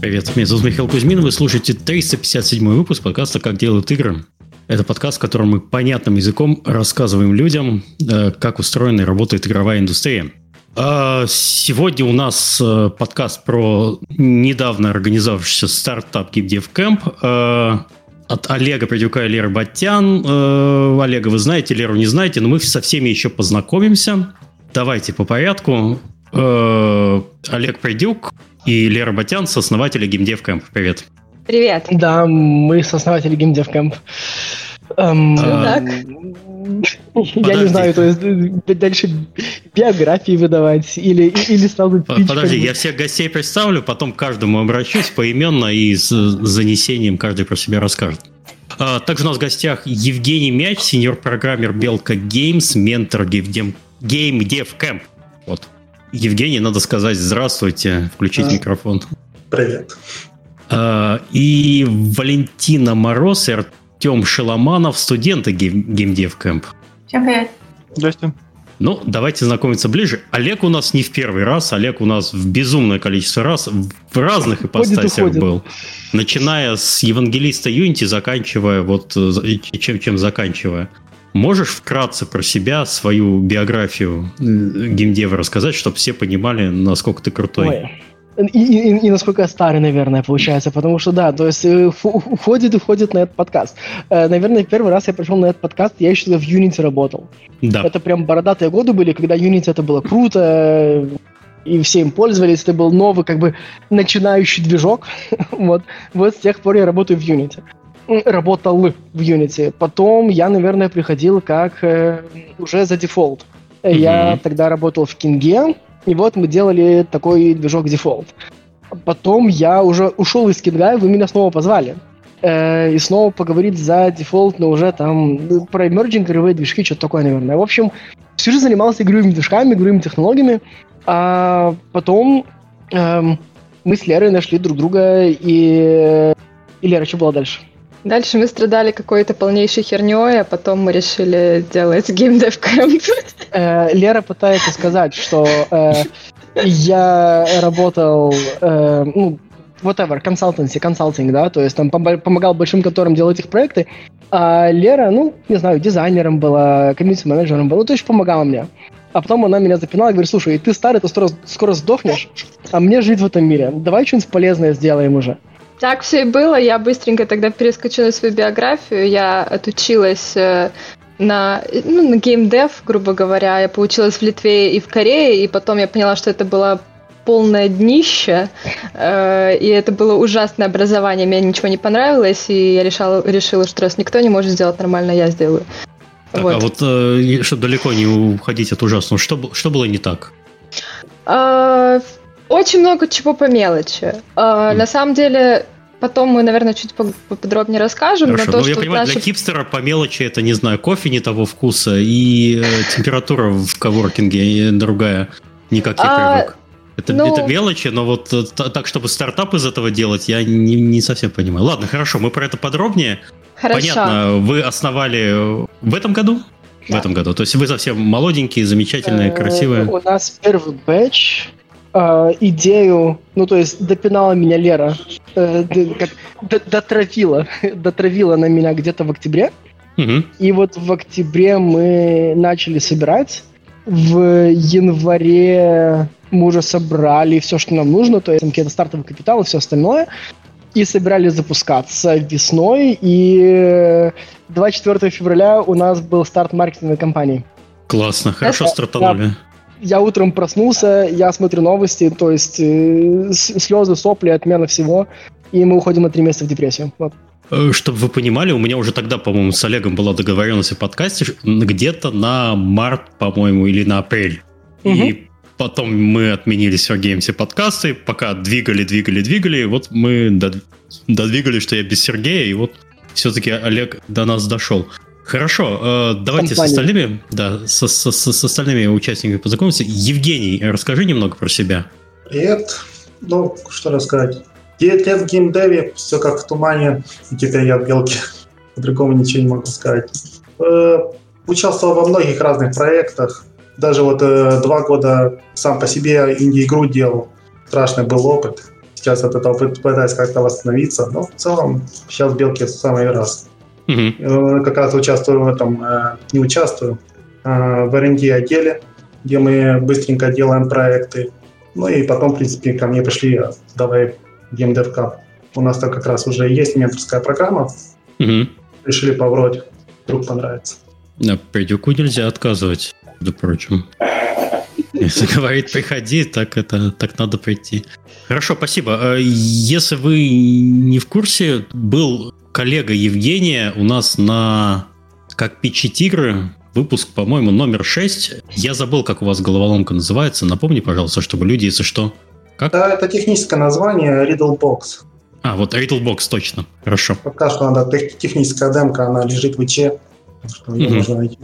Привет, меня зовут Михаил Кузьмин, вы слушаете 357 выпуск подкаста «Как делают игры». Это подкаст, в котором мы понятным языком рассказываем людям, э, как устроена и работает игровая индустрия. А сегодня у нас э, подкаст про недавно организовавшийся стартап GameDev Camp э, от Олега Придюка и Леры Батян. Олега вы знаете, Леру не знаете, но мы со всеми еще познакомимся. Давайте по порядку. Олег Придюк и Лера Батян, сооснователи GameDev Camp. Привет. Привет. Да, мы сооснователи GameDev Camp. Эм, так. Я не знаю, то есть э, дальше биографии выдавать или, или сразу Подожди, я всех гостей представлю, потом каждому обращусь поименно и с занесением каждый про себя расскажет. А, также у нас в гостях Евгений Мяч, сеньор-программер Белка Games, ментор Game Dev Camp. Вот. Евгений, надо сказать здравствуйте, включить а, микрофон. Привет. А, и Валентина Мороз и Артем Шеломанов, студенты Геймдев Кэмп. Всем привет. Здрасте. Ну, давайте знакомиться ближе. Олег у нас не в первый раз, Олег у нас в безумное количество раз в разных ипостасях был. Начиная с евангелиста Юнити, заканчивая вот э, чем, чем заканчивая. Можешь вкратце про себя, свою биографию э, геймдева рассказать, чтобы все понимали, насколько ты крутой? Ой. И, и, и насколько я старый, наверное, получается, потому что, да, то есть э, уходит и уходит на этот подкаст. Э, наверное, первый раз я пришел на этот подкаст, я еще в Unity работал. Да. Это прям бородатые годы были, когда Unity это было круто, и все им пользовались, это был новый, как бы, начинающий движок. вот. вот с тех пор я работаю в Unity работал в Unity. Потом я, наверное, приходил как э, уже за Defold. Mm-hmm. Я тогда работал в Кинге, и вот мы делали такой движок Defold. Потом я уже ушел из Кинга, и вы меня снова позвали. Э, и снова поговорить за Defold, но уже там ну, про emerging игровые движки, что-то такое, наверное. В общем, всю жизнь занимался игровыми движками, игровыми технологиями. А потом э, мы с Лерой нашли друг друга, и... И Лера, что было дальше? Дальше мы страдали какой-то полнейшей херней, а потом мы решили делать геймдев кэмп. Э, Лера пытается сказать, что э, я работал, э, ну, whatever, консалтинг, консалтинг, да, то есть там помогал большим конторам делать их проекты, а Лера, ну, не знаю, дизайнером была, комьюнити-менеджером была, ну, то есть помогала мне. А потом она меня запинала и говорит, слушай, ты старый, ты скоро, скоро сдохнешь, а мне жить в этом мире. Давай что-нибудь полезное сделаем уже. Так все и было. Я быстренько тогда перескочила свою биографию. Я отучилась э, на, ну, на геймдев, грубо говоря. Я получилась в Литве и в Корее, и потом я поняла, что это было полное днище, э, и это было ужасное образование, мне ничего не понравилось, и я решала, решила, что раз никто не может сделать нормально, я сделаю. Так, вот. А вот, э, чтобы далеко не уходить от ужасного, что, что было не так? Э, очень много чего по мелочи. Mm. На самом деле, Потом мы, наверное, чуть поподробнее расскажем. Хорошо, но то, ну, я понимаю, наши... для хипстера по мелочи это, не знаю, кофе не того вкуса и э, температура в коворкинге другая, не как я а, привык. Это, ну... это мелочи, но вот э, так, чтобы стартап из этого делать, я не, не совсем понимаю. Ладно, хорошо, мы про это подробнее. Хорошо. Понятно, вы основали в этом году? Да. В этом году. То есть вы совсем молоденькие, замечательные, красивые. У нас первый бэч э, идею, ну то есть допинала меня Лера, э, как дотравила, дотравила на меня где-то в октябре. Угу. И вот в октябре мы начали собирать. В январе мы уже собрали все, что нам нужно, то есть какие-то стартовый капитал и все остальное. И собирались запускаться весной. И 24 февраля у нас был старт маркетинговой кампании. Классно, хорошо Это, стартанули. Да, я утром проснулся, я смотрю новости, то есть э, слезы, сопли, отмена всего, и мы уходим на три месяца в депрессию. Вот. Э, чтобы вы понимали, у меня уже тогда, по-моему, с Олегом была договоренность о подкасте где-то на март, по-моему, или на апрель. Угу. И потом мы отменили все подкасты, пока двигали, двигали, двигали, и вот мы додвигали, что я без Сергея, и вот все-таки Олег до нас дошел. Хорошо, э, давайте с остальными, да, с, с, с, с остальными участниками познакомимся. Евгений, расскажи немного про себя. Привет. Ну, что рассказать. 9 лет в геймдеве, все как в тумане, и теперь я в белке. По-другому ничего не могу сказать. Э, участвовал во многих разных проектах. Даже вот э, два года сам по себе инди-игру делал. Страшный был опыт. Сейчас от этого пытаюсь как-то восстановиться. Но в целом сейчас белки в самый раз. Угу. Как раз участвую в этом, э, не участвую, а в R&D отделе, где мы быстренько делаем проекты. Ну и потом, в принципе, ко мне пришли, давай Game Dev Cup. У нас там как раз уже есть менторская программа. Угу. Решили поврать, вдруг понравится. На Педюку нельзя отказывать, между прочим. Если говорит приходи, так это так надо прийти. Хорошо, спасибо. Если вы не в курсе, был коллега Евгения у нас на как пичи тигры выпуск, по-моему, номер 6. Я забыл, как у вас головоломка называется. Напомни, пожалуйста, чтобы люди, если что... Как? Да, это техническое название Riddle Box. А, вот Riddle Box, точно. Хорошо. Пока что надо техническая демка, она лежит в ИЧ, что ее можно найти.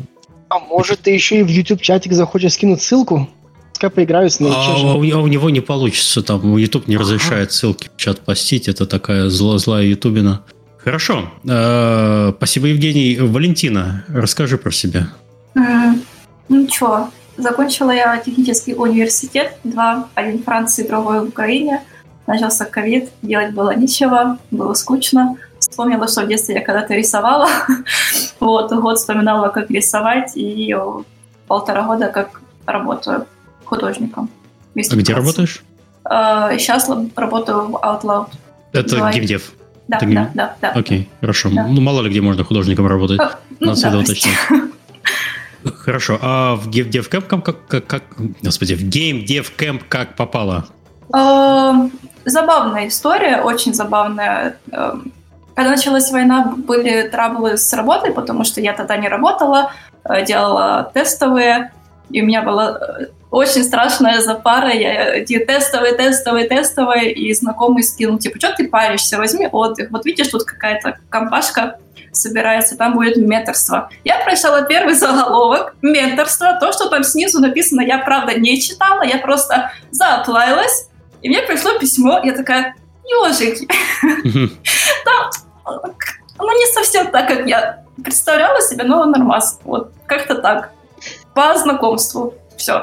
А может, ты еще и в YouTube-чатик захочешь скинуть ссылку? Пускай поиграют с а, а, у, у него не получится, там YouTube не разрешает ссылки в чат постить, это такая зло, злая ютубина. Хорошо, э, спасибо, Евгений. Валентина, расскажи про себя. Mm, ничего, закончила я технический университет, два, один в Франции, другой в Украине. Начался ковид, делать было нечего, было скучно. Вспомнила, что в детстве я когда-то рисовала. вот, год вспоминала, как рисовать, и полтора года как работаю художником. А где работаешь? Сейчас э, работаю в Outloud. Это геймдев? Да, Это да, да, да. Окей, хорошо. Да. Ну, мало ли где можно художником работать. А, ну, Надо да, уточнить. Хорошо, а в Dev Camp как, как, как, господи, в Game Dev Camp как попало? Э, забавная история, очень забавная. Эм, когда началась война, были траблы с работой, потому что я тогда не работала, э, делала тестовые, и у меня была э, очень страшная запара. Я эти тестовые, тестовые, тестовые, и знакомый скинул, типа, что ты паришься, возьми отдых. Вот видишь, тут какая-то компашка собирается, там будет менторство. Я прочитала первый заголовок, менторство, то, что там снизу написано, я, правда, не читала, я просто зааплавилась, и мне пришло письмо, я такая, ежики. Там, ну, не совсем так, как я представляла себе, но нормально. Вот, как-то так. По знакомству. Все.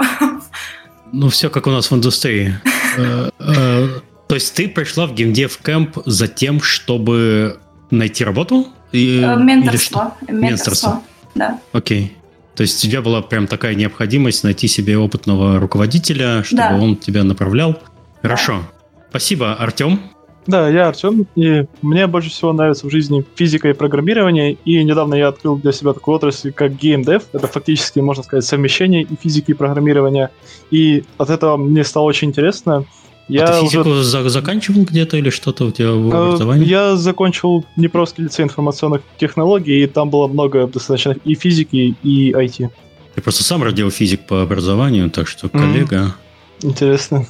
Ну, все как у нас в индустрии. Э, э, то есть ты пришла в геймдев кэмп за тем, чтобы найти работу? Э, менторство. Менторство. Да. Окей. То есть у тебя была прям такая необходимость найти себе опытного руководителя, чтобы да. он тебя направлял. Хорошо. Спасибо, Артем. Да, я Артем, и мне больше всего нравится в жизни физика и программирование, и недавно я открыл для себя такую отрасль, как Dev. Это фактически, можно сказать, совмещение и физики, и программирования. И от этого мне стало очень интересно. Я а ты физику уже... заканчивал где-то или что-то у тебя в э, образовании? Я закончил Днепровский лицей информационных технологий, и там было много достаточно и физики, и IT. Ты просто сам радиофизик по образованию, так что коллега. Mm. Интересно.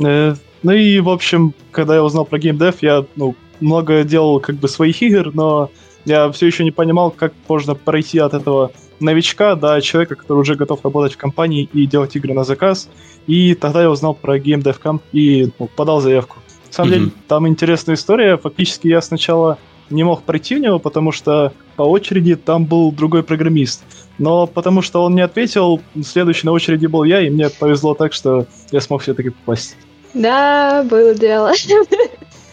Э, ну и, в общем, когда я узнал про геймдев, я ну, много делал как бы своих игр, но я все еще не понимал, как можно пройти от этого новичка до человека, который уже готов работать в компании и делать игры на заказ. И тогда я узнал про Game Dev Camp и ну, подал заявку. На самом mm-hmm. деле, там интересная история. Фактически я сначала не мог пройти в него, потому что по очереди там был другой программист. Но потому что он не ответил, следующий на очереди был я, и мне повезло так, что я смог все-таки попасть. Да, было дело.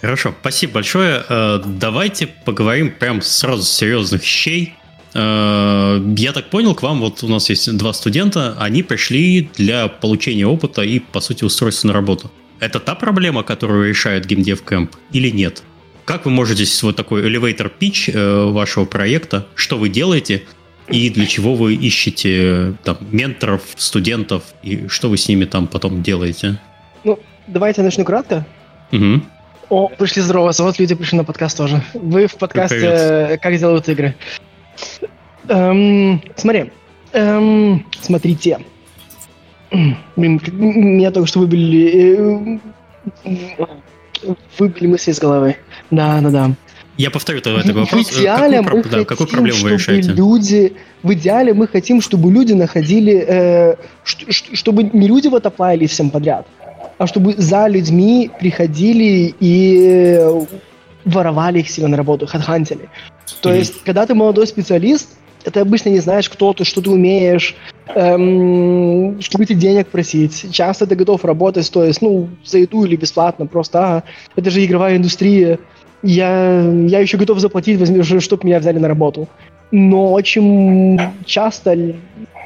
Хорошо, спасибо большое. Э, давайте поговорим прям сразу с серьезных вещей. Э, я так понял, к вам вот у нас есть два студента, они пришли для получения опыта и, по сути, устройства на работу. Это та проблема, которую решает GameDev Camp или нет? Как вы можете вот такой elevator pitch э, вашего проекта, что вы делаете и для чего вы ищете там, менторов, студентов и что вы с ними там потом делаете? Ну, давайте я начну кратко. Угу. О, пришли здорово, вот люди пришли на подкаст тоже. Вы в подкасте Привет. «Как делают игры». Эм, смотри, эм, смотрите. Блин, меня только что выбили... Э, выбили мысли из головы. Да, да, да. Я повторю тогда такой вопрос. В идеале какую, мы да, хотим, какую проблему вы решаете? Люди, в идеале мы хотим, чтобы люди находили, э, чтобы не люди вот оплавили всем подряд, а чтобы за людьми приходили и воровали их себе на работу, хедхантили. То mm-hmm. есть, когда ты молодой специалист, ты обычно не знаешь, кто ты, что ты умеешь, эм, чтобы эти денег просить. Часто ты готов работать, то есть, ну, за еду или бесплатно, просто, а, это же игровая индустрия, я, я еще готов заплатить, чтобы меня взяли на работу. Но очень часто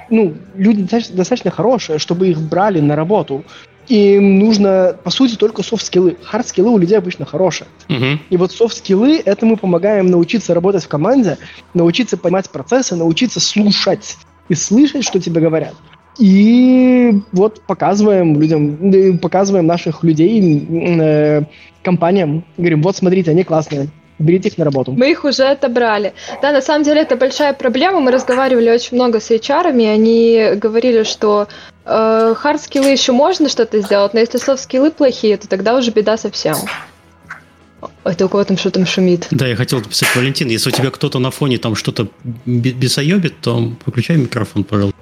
ну, люди достаточно хорошие, чтобы их брали на работу. Им нужно, по сути, только софт-скиллы. Хард-скиллы у людей обычно хорошие. Uh-huh. И вот софт-скиллы, это мы помогаем научиться работать в команде, научиться понимать процессы, научиться слушать и слышать, что тебе говорят. И вот показываем людям, показываем наших людей э, компаниям, говорим, вот смотрите, они классные, берите их на работу. Мы их уже отобрали. Да, на самом деле это большая проблема. Мы разговаривали очень много с HR, и они говорили, что э, хард-скиллы еще можно что-то сделать, но если софт-скиллы плохие, то тогда уже беда совсем. Это у кого там что там шумит? Да, я хотел написать, Валентин, если у тебя кто-то на фоне там что-то бесоебит, то выключай микрофон, пожалуйста.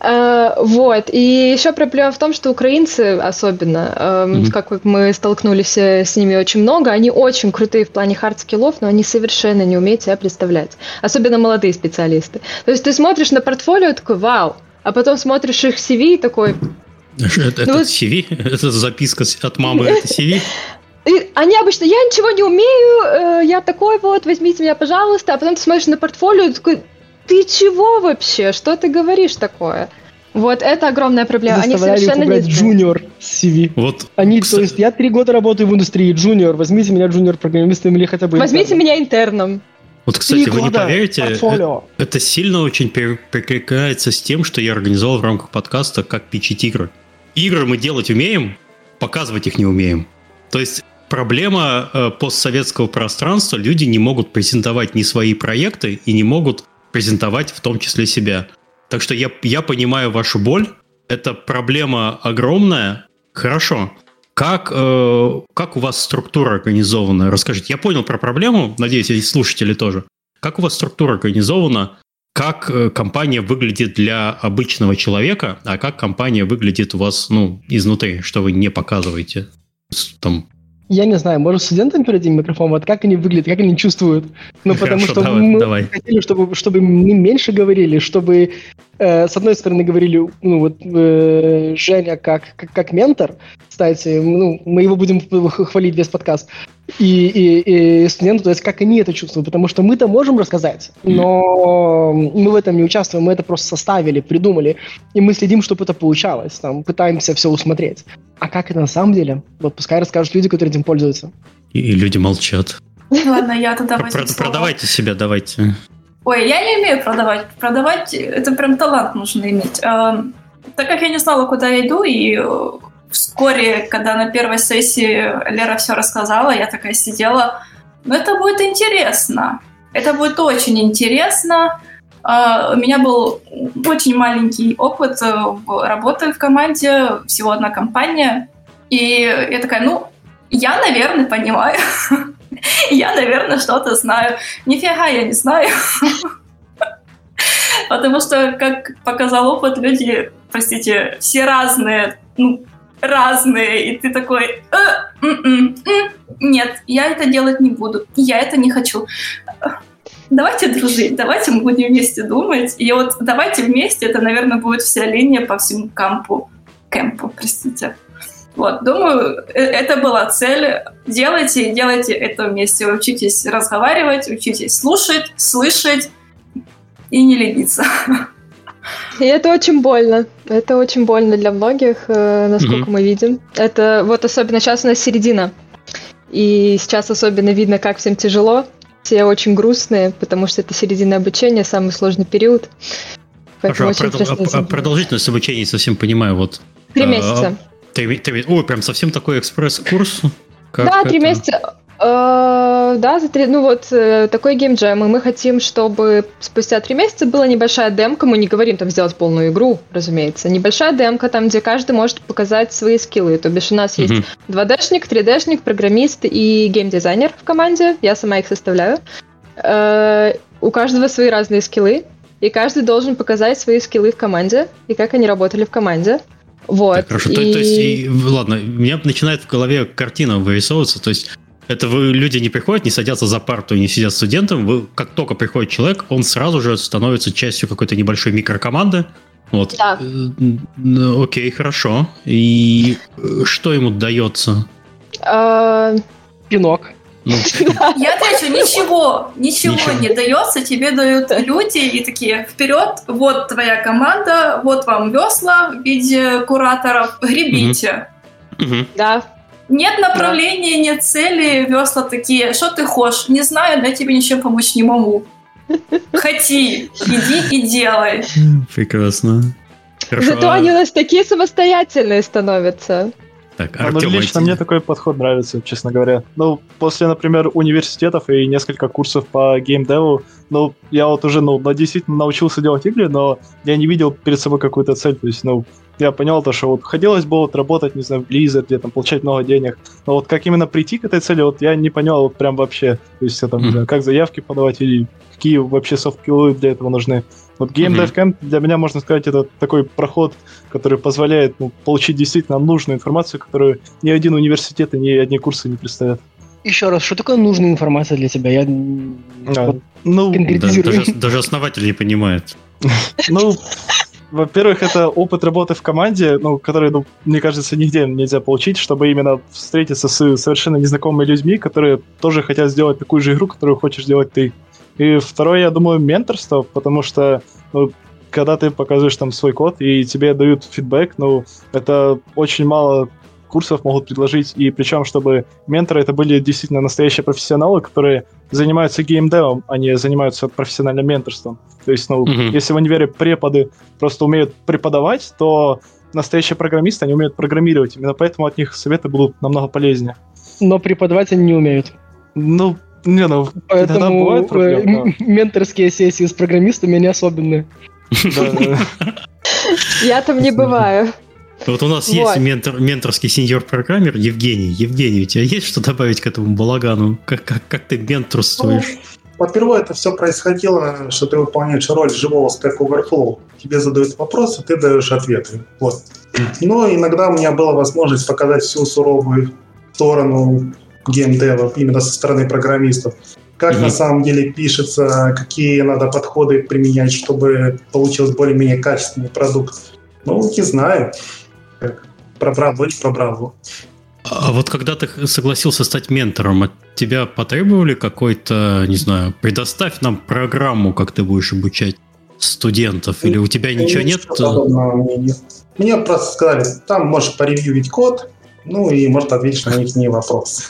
Uh, вот. И еще проблема в том, что украинцы особенно, mm-hmm. как мы столкнулись э, с ними очень много, они очень крутые в плане хард-скиллов, но они совершенно не умеют себя представлять. Особенно молодые специалисты. То есть ты смотришь на портфолио такой, вау, а потом смотришь их CV и такой... Это, ну, это CV? Это записка от мамы, это CV? И они обычно, я ничего не умею, э, я такой вот, возьмите меня, пожалуйста, а потом ты смотришь на портфолио и такой, ты чего вообще? Что ты говоришь такое? Вот это огромная проблема. Они совершенно не джуниор CV. Вот. Они, кстати... то есть, я три года работаю в индустрии, джуниор, возьмите меня джуниор-программистом или хотя бы Возьмите интерном. меня интерном. Вот, кстати, три вы не поверите, это, это сильно очень перекликается с тем, что я организовал в рамках подкаста «Как пичить игры». Игры мы делать умеем, показывать их не умеем. То есть проблема э, постсоветского пространства, люди не могут презентовать ни свои проекты и не могут презентовать в том числе себя. Так что я, я понимаю вашу боль. Это проблема огромная. Хорошо. Как, э, как у вас структура организована? Расскажите. Я понял про проблему, надеюсь, и слушатели тоже. Как у вас структура организована? Как э, компания выглядит для обычного человека, а как компания выглядит у вас ну, изнутри, что вы не показываете? Там, я не знаю, может, студентам передадим микрофон, вот как они выглядят, как они чувствуют. Ну, Хорошо, потому что давай, мы давай. хотели, чтобы, чтобы мы меньше говорили, чтобы, э, с одной стороны, говорили, ну, вот, э, Женя как, как, как ментор, кстати, ну, мы его будем хвалить весь подкаст, и, и, и студенты, то есть как они это чувствуют, потому что мы-то можем рассказать, но мы в этом не участвуем, мы это просто составили, придумали, и мы следим, чтобы это получалось, там, пытаемся все усмотреть. А как это на самом деле? Вот пускай расскажут люди, которые этим пользуются. И, и люди молчат. Ладно, я тогда возьму Продавайте себя, давайте. Ой, я не умею продавать. Продавать – это прям талант нужно иметь. А, так как я не знала, куда я иду, и э, вскоре, когда на первой сессии Лера все рассказала, я такая сидела, ну это будет интересно. Это будет очень интересно. Uh, у меня был очень маленький опыт uh, работы в команде, всего одна компания. И я такая, ну, я, наверное, понимаю. я, наверное, что-то знаю. Нифига я не знаю. Потому что, как показал опыт, люди, простите, все разные. Ну, разные, и ты такой, э, м -м -м, нет, я это делать не буду, я это не хочу. Давайте дружить, давайте мы будем вместе думать. И вот давайте вместе, это, наверное, будет вся линия по всему кампу, кемпу, простите. Вот, думаю, э, это была цель. Делайте, делайте это вместе. Учитесь разговаривать, учитесь слушать, слышать и не лениться. И это очень больно. Это очень больно для многих, э, насколько mm-hmm. мы видим. Это вот особенно сейчас у нас середина. И сейчас особенно видно, как всем тяжело. Все очень грустные, потому что это середина обучения, самый сложный период. Поэтому Хорошо, а, продол- а, а продолжительность обучения, совсем понимаю, вот... Три месяца. Три, три, ой, прям совсем такой экспресс-курс? да, три месяца. Э, да, за три, ну вот э, такой геймджем, и мы хотим, чтобы спустя три месяца была небольшая демка, мы не говорим там сделать полную игру, разумеется, небольшая демка там, где каждый может показать свои скиллы, то бишь у нас есть 2D-шник, 3D-шник, программист и геймдизайнер в команде, я сама их составляю. Э, у каждого свои разные скиллы, и каждый должен показать свои скиллы в команде, и как они работали в команде. Вот. Так, хорошо, и... то, то есть, и, ладно, у меня начинает в голове картина вырисовываться, то есть это вы, люди не приходят, не садятся за парту и не сидят студентом. Вы, как только приходит человек, он сразу же становится частью какой-то небольшой микрокоманды, Вот. Да. Э, окей, хорошо. И что ему дается? А, Пинок. Ну. Я отвечу, ничего, ничего, ничего не дается, тебе дают люди и такие, вперед, вот твоя команда, вот вам весла в виде кураторов, гребите. Да. Нет направления, да. нет цели, весла такие, что ты хочешь, не знаю, я тебе ничем помочь не могу. Хоти, иди и делай. Прекрасно. Хорошо. Зато они у нас такие самостоятельные становятся. Так, а, ну, лично мне такой подход нравится, честно говоря. Ну, после, например, университетов и несколько курсов по геймдеву, ну, я вот уже, ну, действительно научился делать игры, но я не видел перед собой какую-то цель. То есть, ну, я понял то, что вот хотелось бы вот работать, не знаю, в Blizzard, где там получать много денег, но вот как именно прийти к этой цели, вот я не понял вот прям вообще. То есть, я там, знаю, как заявки подавать или какие вообще софт-скиллы для этого нужны. Вот Game Dev Camp для меня, можно сказать, это такой проход, который позволяет ну, получить действительно нужную информацию, которую ни один университет и ни одни курсы не представят. Еще раз, что такое нужная информация для тебя? Я а, вот, ну, даже, даже основатель не понимает. Ну, во-первых, это опыт работы в команде, ну, который, ну, мне кажется, нигде нельзя получить, чтобы именно встретиться с совершенно незнакомыми людьми, которые тоже хотят сделать такую же игру, которую хочешь сделать ты. И второе, я думаю, менторство, потому что ну, когда ты показываешь там свой код и тебе дают фидбэк, ну, это очень мало курсов могут предложить, и причем, чтобы менторы это были действительно настоящие профессионалы, которые занимаются геймдевом, а не занимаются профессиональным менторством. То есть, ну, mm-hmm. если в универе преподы просто умеют преподавать, то настоящие программисты, они умеют программировать. Именно поэтому от них советы будут намного полезнее. Но преподавать они не умеют. Ну, не, ну, Поэтому бывает проблема. менторские сессии с программистами не особенные. Я там не бываю. Вот у нас есть ментор, менторский сеньор-программер Евгений. Евгений, у тебя есть что добавить к этому балагану? Как, как, как ты менторствуешь? Ну, во-первых, это все происходило, что ты выполняешь роль живого Stack Overflow. Тебе задают вопросы, ты даешь ответы. Вот. Но иногда у меня была возможность показать всю суровую сторону геймдева именно со стороны программистов. Как mm-hmm. на самом деле пишется, какие надо подходы применять, чтобы получился более-менее качественный продукт. Ну, не знаю. Про Браво или про Браво. А вот когда ты согласился стать ментором, от тебя потребовали какой-то, не знаю, предоставь нам программу, как ты будешь обучать студентов, или у тебя ничего нет? Мне, мне просто сказали, там можешь поревьюить код, ну и может ответить на них вопросы.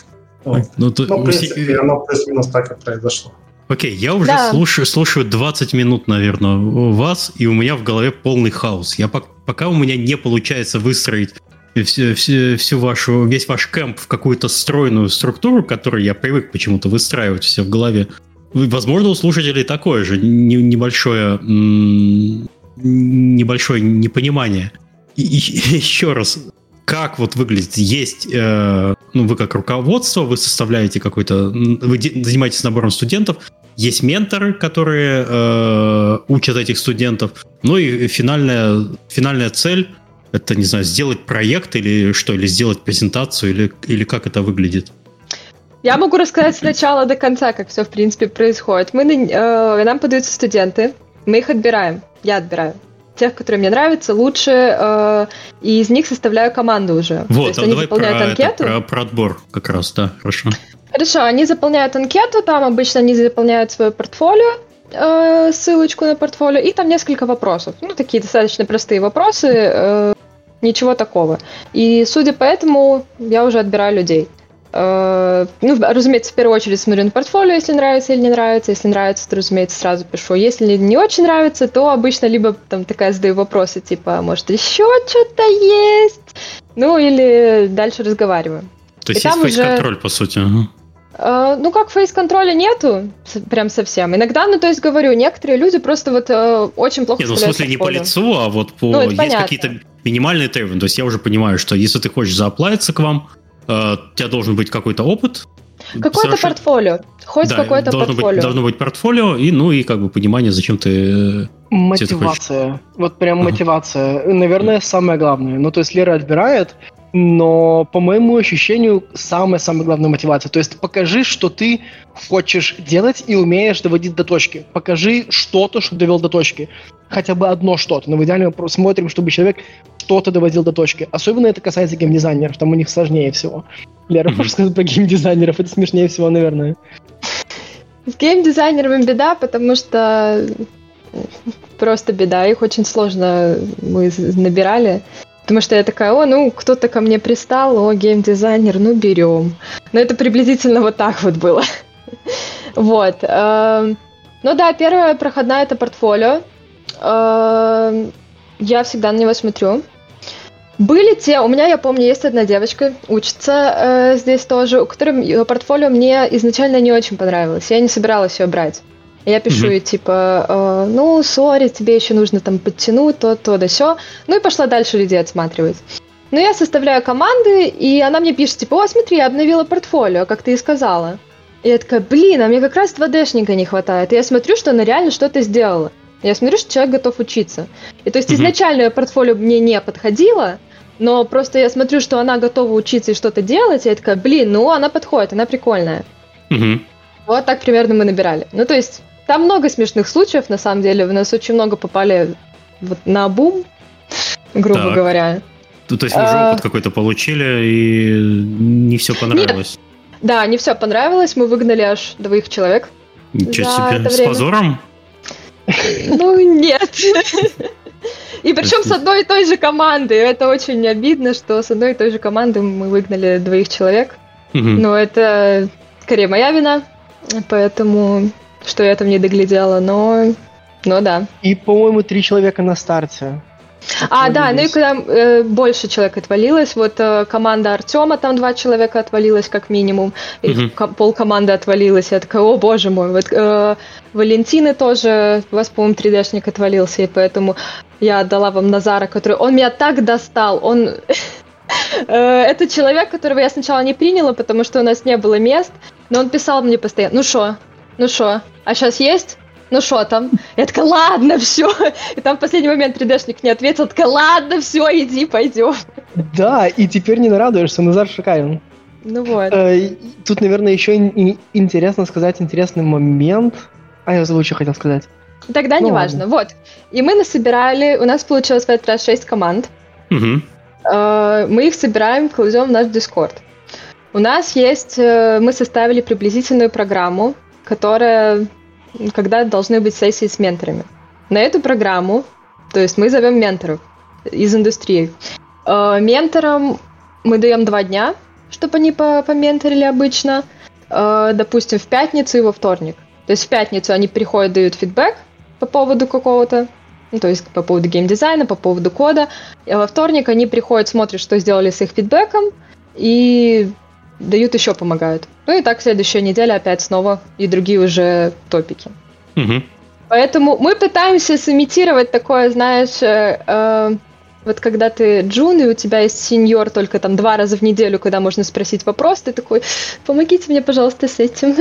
Ну, то, ну, в принципе, оно плюс-минус так и произошло. Окей, я уже да. слушаю, слушаю 20 минут, наверное, вас, и у меня в голове полный хаос. Я пока у меня не получается выстроить всю, всю, всю вашу, весь ваш кэмп в какую-то стройную структуру, которую я привык почему-то выстраивать все в голове. Возможно, у слушателей такое же небольшое, небольшое непонимание. И, и, еще раз, как вот выглядит? Есть, э, ну, вы как руководство, вы составляете какой-то, вы занимаетесь набором студентов, есть менторы, которые э, учат этих студентов, ну и финальная, финальная цель это, не знаю, сделать проект или что, или сделать презентацию, или, или как это выглядит? Я могу рассказать с начала до конца, как все, в принципе, происходит. Мы, э, нам подаются студенты, мы их отбираем, я отбираю тех, которые мне нравятся, лучше, э, и из них составляю команду уже. Вот, То есть они заполняют про анкету. Это, про, про отбор как раз, да, хорошо. Хорошо, они заполняют анкету, там обычно они заполняют свое портфолио, э, ссылочку на портфолио, и там несколько вопросов. Ну, такие достаточно простые вопросы, э, ничего такого. И судя по этому, я уже отбираю людей. Э, ну, разумеется, в первую очередь смотрю на портфолио, если нравится или не нравится. Если нравится, то, разумеется, сразу пишу. Если не очень нравится, то обычно либо там такая задаю вопросы, типа, «А может, еще что-то есть? Ну, или дальше разговариваю. То есть И есть фейс-контроль, уже... по сути. Uh, ну, как фейс-контроля нету, прям совсем. Иногда, ну, то есть, говорю, некоторые люди просто вот uh, очень плохо Нет, ну, в смысле, не по лицу, а вот по... Ну, есть какие-то минимальные требования. То есть, я уже понимаю, что если ты хочешь зааплавиться к вам, Э, у тебя должен быть какой-то опыт. Какое-то совершенно... портфолио. Хоть да, какое-то должно портфолио. Быть, должно быть портфолио, и, ну и как бы понимание, зачем ты... Э, мотивация. Вот прям ага. мотивация. Наверное, самое главное. Ну, то есть Лера отбирает, но, по моему ощущению, самая-самая главная мотивация. То есть покажи, что ты хочешь делать и умеешь доводить до точки. Покажи что-то, что довел до точки. хотя бы одно что-то, но в идеале мы смотрим, чтобы человек что-то доводил до точки. Особенно это касается геймдизайнеров, там у них сложнее всего. Лера, можешь сказать про геймдизайнеров? Это смешнее всего, наверное. С геймдизайнерами беда, потому что просто беда. Их очень сложно мы набирали. Потому что я такая, о, ну, кто-то ко мне пристал, о, геймдизайнер, ну, берем. Но это приблизительно вот так вот было. Вот. Эм, ну да, первая проходная это портфолио. Эм, я всегда на него смотрю. Были те, у меня, я помню, есть одна девочка, учится э, здесь тоже, у которой ее портфолио мне изначально не очень понравилось. Я не собиралась ее брать. Я пишу mm-hmm. ей типа, э, ну, сори, тебе еще нужно там подтянуть то, то, да все. Ну и пошла дальше людей отсматривать. Ну, я составляю команды, и она мне пишет, типа, о, смотри, я обновила портфолио, как ты и сказала. И я такая, блин, а мне как раз 2D-шника не хватает. И я смотрю, что она реально что-то сделала. Я смотрю, что человек готов учиться. И то есть mm-hmm. изначально портфолио мне не подходило, но просто я смотрю, что она готова учиться и что-то делать, и я такая, блин, ну она подходит, она прикольная. Mm-hmm. Вот так примерно мы набирали. Ну, то есть, там много смешных случаев, на самом деле. У нас очень много попали вот на бум, грубо так. говоря. Ну, то есть уже а... опыт какой-то получили, и не все понравилось? Нет. Да, не все понравилось. Мы выгнали аж двоих человек. Ничего себе, с позором? Ну, нет. И причем с одной и той же команды. Это очень обидно, что с одной и той же команды мы выгнали двоих человек. Но это скорее моя вина. Поэтому, что я там не доглядела, но... Но да. И, по-моему, три человека на старте. А, да, ну и когда э, больше человек отвалилось, вот э, команда Артема, там два человека отвалилось как минимум, и mm-hmm. пол команды отвалилось, я такая, о боже мой, вот э, Валентины тоже, у вас, по-моему, 3D-шник отвалился, и поэтому я отдала вам Назара, который, он меня так достал, он... Э, это человек, которого я сначала не приняла, потому что у нас не было мест, но он писал мне постоянно, ну что, ну что, а сейчас есть? ну что там? Я такая, ладно, все. И там в последний момент 3D-шник не ответил, такая, ладно, все, иди, пойдем. Да, и теперь не нарадуешься, Назар шикарен. Ну вот. Э, тут, наверное, еще интересно сказать интересный момент. А я забыл, что хотел сказать. Тогда ну, неважно. Ладно. Вот. И мы насобирали, у нас получилось в этот раз 6 команд. Угу. Мы их собираем, кладем в наш Discord. У нас есть, э, мы составили приблизительную программу, которая когда должны быть сессии с менторами. На эту программу, то есть мы зовем менторов из индустрии. Э, менторам мы даем два дня, чтобы они поменторили обычно. Допустим, в пятницу и во вторник. То есть в пятницу они приходят, дают фидбэк по поводу какого-то, ну, то есть по поводу геймдизайна, по поводу кода. А во вторник они приходят, смотрят, что сделали с их фидбэком, и дают еще помогают. Ну и так следующая неделя опять снова и другие уже топики. Угу. Поэтому мы пытаемся сымитировать такое, знаешь, э, э, вот когда ты джун, и у тебя есть сеньор только там два раза в неделю, когда можно спросить вопрос, ты такой, помогите мне, пожалуйста, с этим.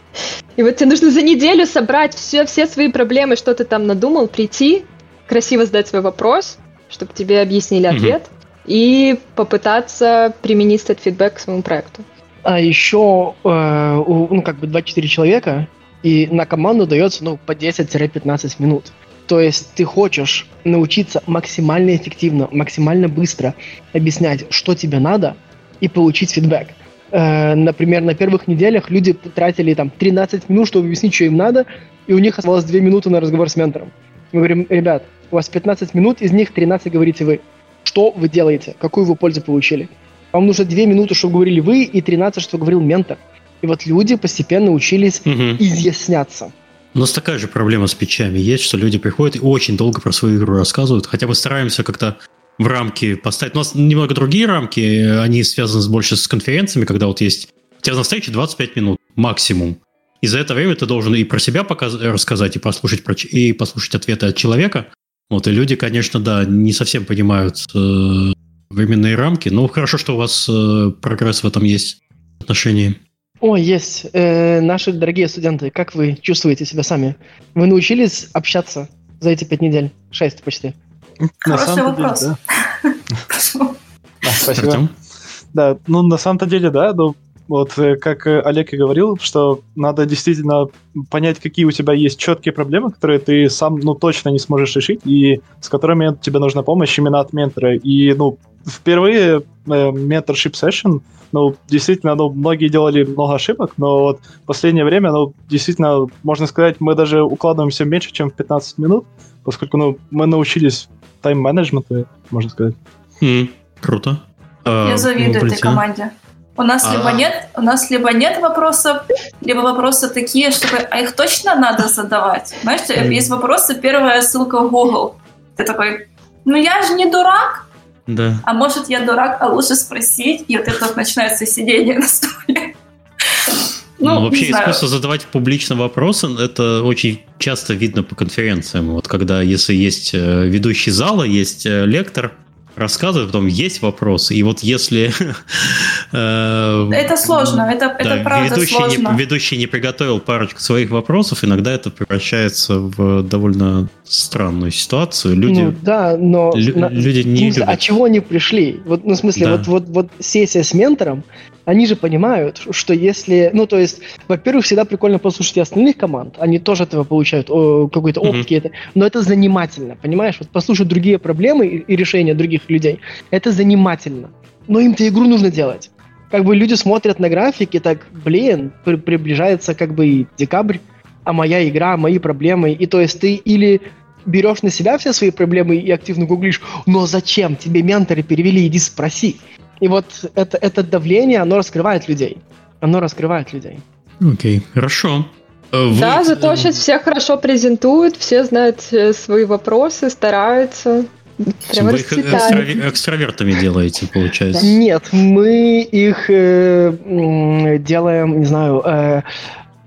И вот тебе нужно за неделю собрать все, все свои проблемы, что ты там надумал, прийти, красиво задать свой вопрос, чтобы тебе объяснили ответ. Угу и попытаться применить этот фидбэк к своему проекту. А еще, э, ну, как бы 24 человека, и на команду дается, ну, по 10-15 минут. То есть ты хочешь научиться максимально эффективно, максимально быстро объяснять, что тебе надо, и получить фидбэк. Э, например, на первых неделях люди тратили там 13 минут, чтобы объяснить, что им надо, и у них оставалось 2 минуты на разговор с ментором. Мы говорим, ребят, у вас 15 минут, из них 13 говорите вы что вы делаете, какую вы пользу получили. Вам нужно 2 минуты, чтобы говорили вы, и 13, что говорил ментор. И вот люди постепенно учились угу. изъясняться. У нас такая же проблема с печами есть, что люди приходят и очень долго про свою игру рассказывают. Хотя мы стараемся как-то в рамки поставить. У нас немного другие рамки, они связаны больше с конференциями, когда вот есть... У тебя на встрече 25 минут максимум. И за это время ты должен и про себя показ... рассказать, и послушать, про... и послушать ответы от человека. Вот, и люди, конечно, да, не совсем понимают э, временные рамки, но хорошо, что у вас э, прогресс в этом есть отношении. О, есть. Э, наши дорогие студенты, как вы чувствуете себя сами? Вы научились общаться за эти пять недель? Шесть почти. Хороший на самом вопрос. Деле, да. спасибо. Да, ну на самом-то деле, да, но вот как Олег и говорил, что надо действительно понять, какие у тебя есть четкие проблемы, которые ты сам, ну, точно не сможешь решить, и с которыми тебе нужна помощь именно от ментора. И, ну, впервые э, mentorship session, ну, действительно, ну, многие делали много ошибок, но вот в последнее время, ну, действительно, можно сказать, мы даже укладываемся меньше, чем в 15 минут, поскольку, ну, мы научились тайм-менеджменту, можно сказать. Mm, круто. Я а, завидую этой команде. У нас А-а-а. либо нет, у нас либо нет вопросов, либо вопросы такие, чтобы, а их точно надо задавать. Знаешь, есть вопросы, первая ссылка в Google. Ты такой, ну я же не дурак, да. А может, я дурак, а лучше спросить, и вот это вот начинается сидение на стуле. Ну, ну вообще искусство задавать публично вопросы, это очень часто видно по конференциям. Вот когда, если есть э, ведущий зала, есть э, лектор, рассказывает, потом есть вопросы. И вот если... Э, это сложно, это, да, это правда ведущий сложно. Не, ведущий не приготовил парочку своих вопросов, иногда это превращается в довольно странную ситуацию. Люди, ну, да, но лю, на, люди не любят. А чего они пришли? Вот, ну, в смысле, да. вот, вот, вот сессия с ментором, они же понимают, что если... Ну, то есть, во-первых, всегда прикольно послушать остальных команд. Они тоже этого получают, какой-то опыт. Mm-hmm. Но это занимательно, понимаешь? Вот послушать другие проблемы и, и решения других людей. Это занимательно. Но им-то игру нужно делать. Как бы люди смотрят на графики, так, блин, при- приближается как бы и декабрь, а моя игра, мои проблемы. И то есть ты или берешь на себя все свои проблемы и активно гуглишь, но зачем? Тебе менторы перевели, иди спроси. И вот это, это давление, оно раскрывает людей. Оно раскрывает людей. Окей, okay, хорошо. Э, вы... Да, зато сейчас все хорошо презентуют, все знают э, свои вопросы, стараются. Прямо вы их экстра... экстравертами делаете, получается? Нет, мы их э, делаем, не знаю, э,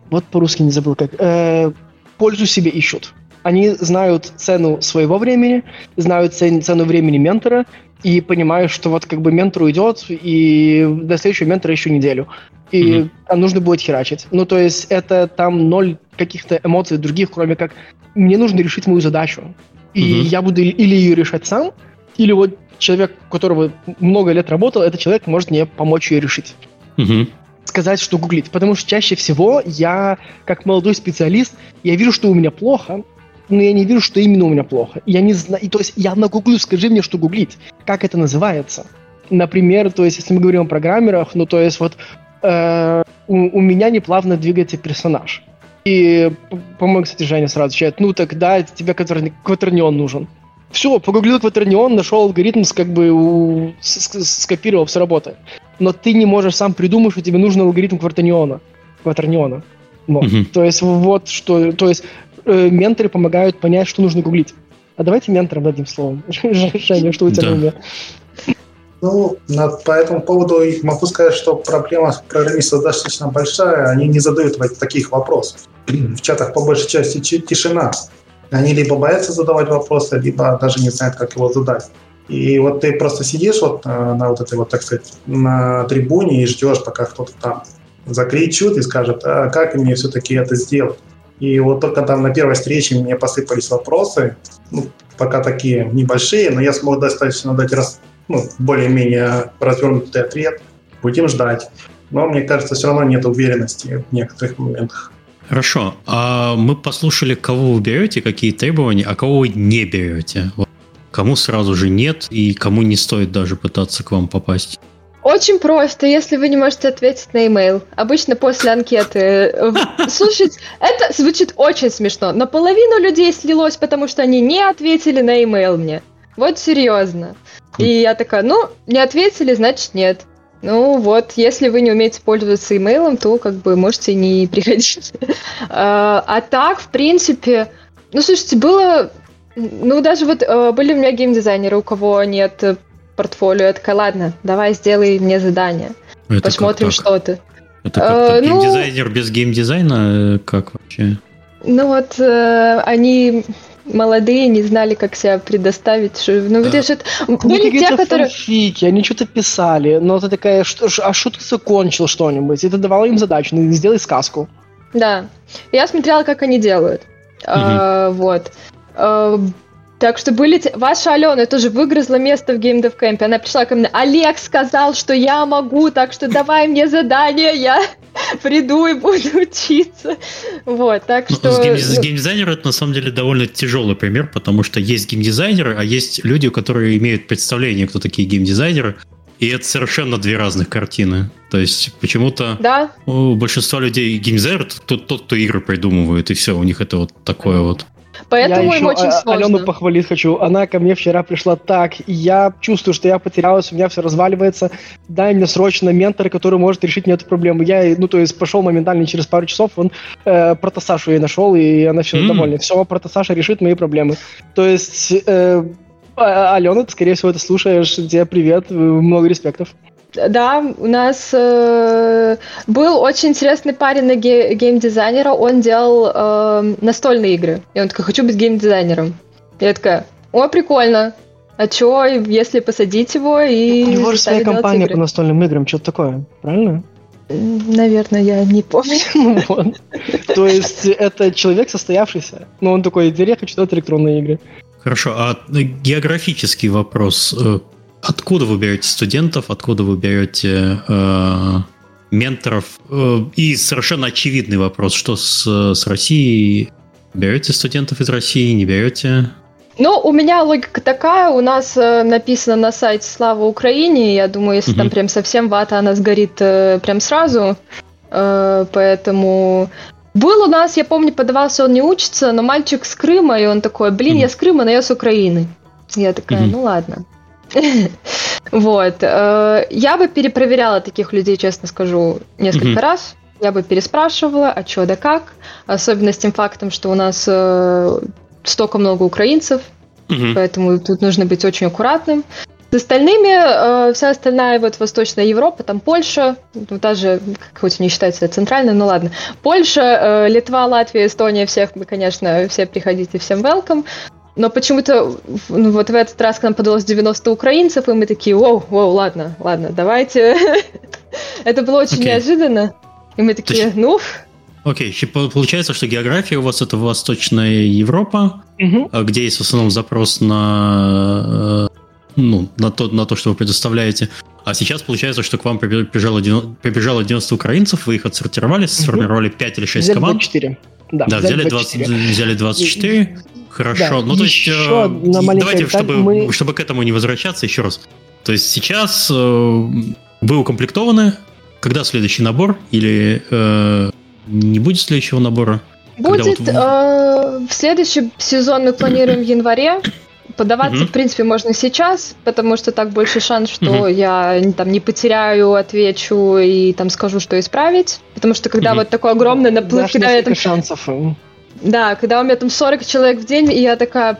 вот по-русски не забыл как, э, пользу себе ищут. Они знают цену своего времени, знают цену времени ментора, и понимаю, что вот как бы ментор уйдет, и до следующего ментора еще неделю. И mm-hmm. там нужно будет херачить. Ну, то есть это там ноль каких-то эмоций других, кроме как мне нужно решить мою задачу. И mm-hmm. я буду или ее решать сам, или вот человек, у которого много лет работал, этот человек может мне помочь ее решить. Mm-hmm. Сказать, что гуглить. Потому что чаще всего я, как молодой специалист, я вижу, что у меня плохо, но я не вижу, что именно у меня плохо. Я не знаю, то есть я нагуглю, скажи мне, что гуглить, как это называется. Например, то есть если мы говорим о программерах, ну то есть вот э, у, у меня неплавно двигается персонаж. И, по-моему, кстати, Женя сразу отвечает, ну тогда тебе кватерни, кватернион нужен. Все, погуглил кватернион, нашел алгоритм, как бы у, скопировал, все работает. Но ты не можешь сам придумать, что тебе нужен алгоритм кватерниона. Кватерниона. Вот. Mm-hmm. То есть вот что, то есть э, менторы помогают понять, что нужно гуглить. А давайте менторам дадим словом. Женя, что у тебя на уме? Ну, на, по этому поводу могу сказать, что проблема программистов достаточно большая. Они не задают таких вопросов. В чатах по большей части тишина. Они либо боятся задавать вопросы, либо даже не знают, как его задать. И вот ты просто сидишь вот э, на вот этой вот, так сказать, на трибуне и ждешь, пока кто-то там закричит и скажет, а как мне все-таки это сделать. И вот только там на первой встрече мне посыпались вопросы, ну, пока такие небольшие, но я смог достаточно дать раз, ну, более-менее развернутый ответ. Будем ждать. Но мне кажется, все равно нет уверенности в некоторых моментах. Хорошо. А мы послушали, кого вы берете, какие требования, а кого вы не берете. Кому сразу же нет и кому не стоит даже пытаться к вам попасть. Очень просто, если вы не можете ответить на e-mail. Обычно после анкеты. Э, слушайте, это звучит очень смешно. Наполовину людей слилось, потому что они не ответили на e-mail мне. Вот серьезно. И я такая, ну, не ответили, значит нет. Ну вот, если вы не умеете пользоваться имейлом, то как бы можете не приходить. А, а так, в принципе, ну слушайте, было, ну даже вот э, были у меня геймдизайнеры, у кого нет портфолио. Я такая, ладно, давай сделай мне задание. Это Посмотрим, что ты. Это как э, ну, геймдизайнер без геймдизайна? Э, как вообще? Ну вот, э, они молодые, не знали, как себя предоставить. Что, ну, видишь, это, были те, которые... Фанфики, они что-то писали, но ты такая, что, а что ты закончил что-нибудь? И ты давала им задачу, ну, сделай сказку. Да. Я смотрела, как они делают. Угу. А, вот. А, Так что были... Ваша Алена тоже выгрызла место в Dev Camp. Она пришла ко мне. Олег сказал, что я могу, так что давай мне задание, я приду и буду учиться. Вот, так ну, что... С, гейм, с геймдизайнером это на самом деле довольно тяжелый пример, потому что есть геймдизайнеры, а есть люди, которые имеют представление, кто такие геймдизайнеры, и это совершенно две разных картины. То есть почему-то да. у большинства людей геймдизайнер тот, тот, кто игры придумывает, и все, у них это вот такое вот. Поэтому я им очень сложно. Алену похвалить хочу. Она ко мне вчера пришла так, и я чувствую, что я потерялась, у меня все разваливается. Дай мне срочно ментор, который может решить мне эту проблему. Я, ну, то есть, пошел моментально через пару часов, он э, протосашу ей нашел, и она все mm. довольна. Все, протосаша решит мои проблемы. То есть, э, а, Алена, ты, скорее всего, это слушаешь. Тебе привет, много респектов. Да, у нас э, был очень интересный парень на ге- геймдизайнера. Он делал э, настольные игры. И он такой, хочу быть геймдизайнером. Я такая, о, прикольно. А чё, если посадить его и... У него же своя компания игры? по настольным играм, что-то такое, правильно? Наверное, я не помню. Ну То есть это человек состоявшийся, но он такой, теперь я хочу делать электронные игры. Хорошо, а географический вопрос. Откуда вы берете студентов, откуда вы берете э, менторов? Э, и совершенно очевидный вопрос, что с, с Россией? Берете студентов из России, не берете? Ну, у меня логика такая, у нас э, написано на сайте «Слава Украине», я думаю, если угу. там прям совсем вата, она сгорит э, прям сразу, э, поэтому... Был у нас, я помню, подавался, он не учится, но мальчик с Крыма, и он такой, блин, угу. я с Крыма, но я с Украины. Я такая, угу. ну ладно. Вот. Э, я бы перепроверяла таких людей, честно скажу, несколько раз. Я бы переспрашивала, а что да как. Особенно с тем фактом, что у нас э, столько много украинцев, поэтому тут нужно быть очень аккуратным. С остальными, э, вся остальная вот Восточная Европа, там Польша, ну, даже, хоть не считается центральной, ну ладно, Польша, э, Литва, Латвия, Эстония, всех мы, конечно, все приходите, всем welcome. Но почему-то ну, вот в этот раз к нам подалось 90 украинцев, и мы такие, воу, воу, ладно, ладно, давайте. Это было очень okay. неожиданно. И мы такие, есть... ну... Окей, okay. получается, что география у вас это Восточная Европа, uh-huh. где есть в основном запрос на, э, ну, на, то, на то, что вы предоставляете. А сейчас получается, что к вам прибежало, прибежало 90 украинцев, вы их отсортировали, сформировали 5 или 6 команд. 24. Да, да взяли, 24. 20, взяли 24. Хорошо. Да, ну, то есть, э, давайте, чтобы, мы... чтобы к этому не возвращаться, еще раз. То есть сейчас э, вы укомплектованы. Когда следующий набор? Или э, не будет следующего набора? Будет. Вот... Э, в следующий сезон мы планируем в январе. Подаваться, в принципе, можно сейчас, потому что так больше шанс, что я там не потеряю, отвечу и там скажу, что исправить. Потому что когда вот такой огромный наплыв, когда я там... шансов. Да, когда у меня там 40 человек в день, и я такая...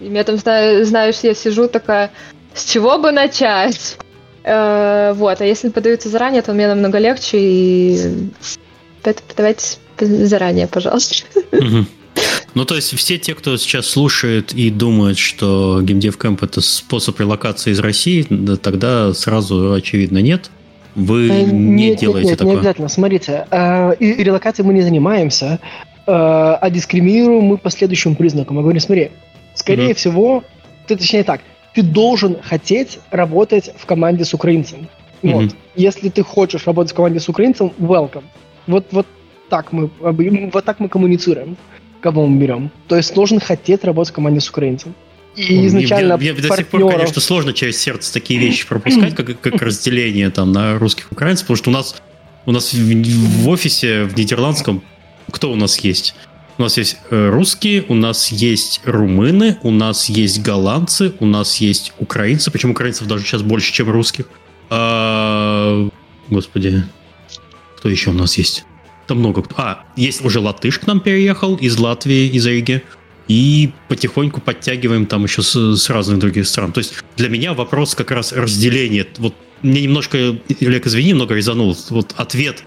И меня там, знаешь, я сижу такая, с чего бы начать? Э, вот, а если подаются заранее, то мне намного легче, и давайте заранее, пожалуйста. Ну, то есть все те, кто сейчас слушает и думает, что геймдев кэмп это способ релокации из России, тогда сразу очевидно нет. Вы э, не нет, делаете нет, такое. Не обязательно. Смотрите, э, и релокацией мы не занимаемся, а дискриминируем мы по следующим признакам. Мы говорим, смотри, скорее угу. всего, ты точнее так, ты должен хотеть работать в команде с украинцем. Вот. Если ты хочешь работать в команде с украинцем, welcome. Вот, вот так мы, вот так мы коммуницируем кого мы берем. То есть должен хотеть работать в команде с украинцем. И изначально я, я, я до сих пор, конечно, сложно через сердце такие вещи пропускать, как, как разделение там на русских и украинцев, потому что у нас у нас в, в офисе в нидерландском кто у нас есть? У нас есть э, русские, у нас есть румыны, у нас есть голландцы, у нас есть украинцы, причем украинцев даже сейчас больше, чем русских. А, господи, кто еще у нас есть? Там много кто. А, есть уже латыш к нам переехал из Латвии, из Риги. И потихоньку подтягиваем там еще с, с разных других стран. То есть для меня вопрос как раз разделения. Вот мне немножко, Олег, извини, немного резанул. Вот ответ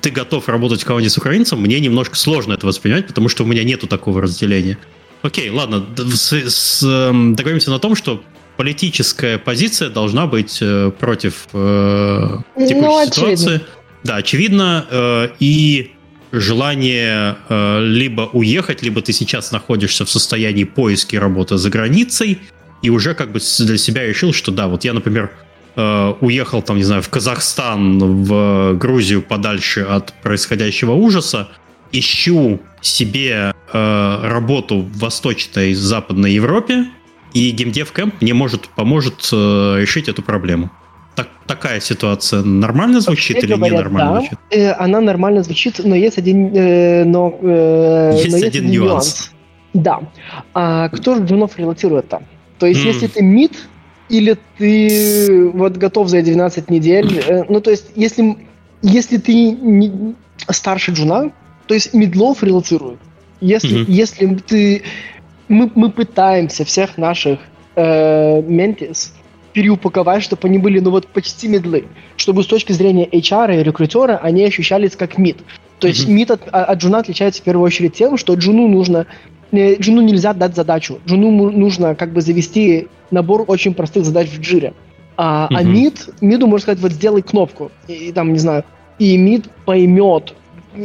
ты готов работать в команде с украинцем, мне немножко сложно это воспринимать, потому что у меня нету такого разделения. Окей, ладно, с, с, эм, договоримся на том, что политическая позиция должна быть э, против э, текущей ну, ситуации. Очевидно. Да, очевидно. Э, и желание э, либо уехать, либо ты сейчас находишься в состоянии поиски работы за границей, и уже как бы для себя решил, что да, вот я, например, э, уехал там, не знаю, в Казахстан, в Грузию подальше от происходящего ужаса, ищу себе э, работу в Восточной и Западной Европе, и геймдев кэмп мне может поможет э, решить эту проблему. Так, такая ситуация нормально звучит Вообще или говоря, ненормально да, звучит? Э, она нормально звучит, но есть один, э, но, э, есть но есть один нюанс. нюанс. Да. А кто же джунов релатирует там? То есть, mm. если ты мид, или ты вот готов за 12 недель, э, ну, то есть, если, если ты не, старше джуна, то есть медлов релацируют. Если, mm-hmm. если ты... Мы, мы пытаемся всех наших э, ментис переупаковать, чтобы они были, ну вот, почти медлы. Чтобы с точки зрения HR и рекрутера они ощущались как мид. То есть mm-hmm. мид от, от джуна отличается в первую очередь тем, что джуну нужно Джуну нельзя дать задачу. Джуну нужно как бы завести набор очень простых задач в джире. А, mm-hmm. а мид, миду можно сказать, вот сделай кнопку, и, и там, не знаю, и мид поймет,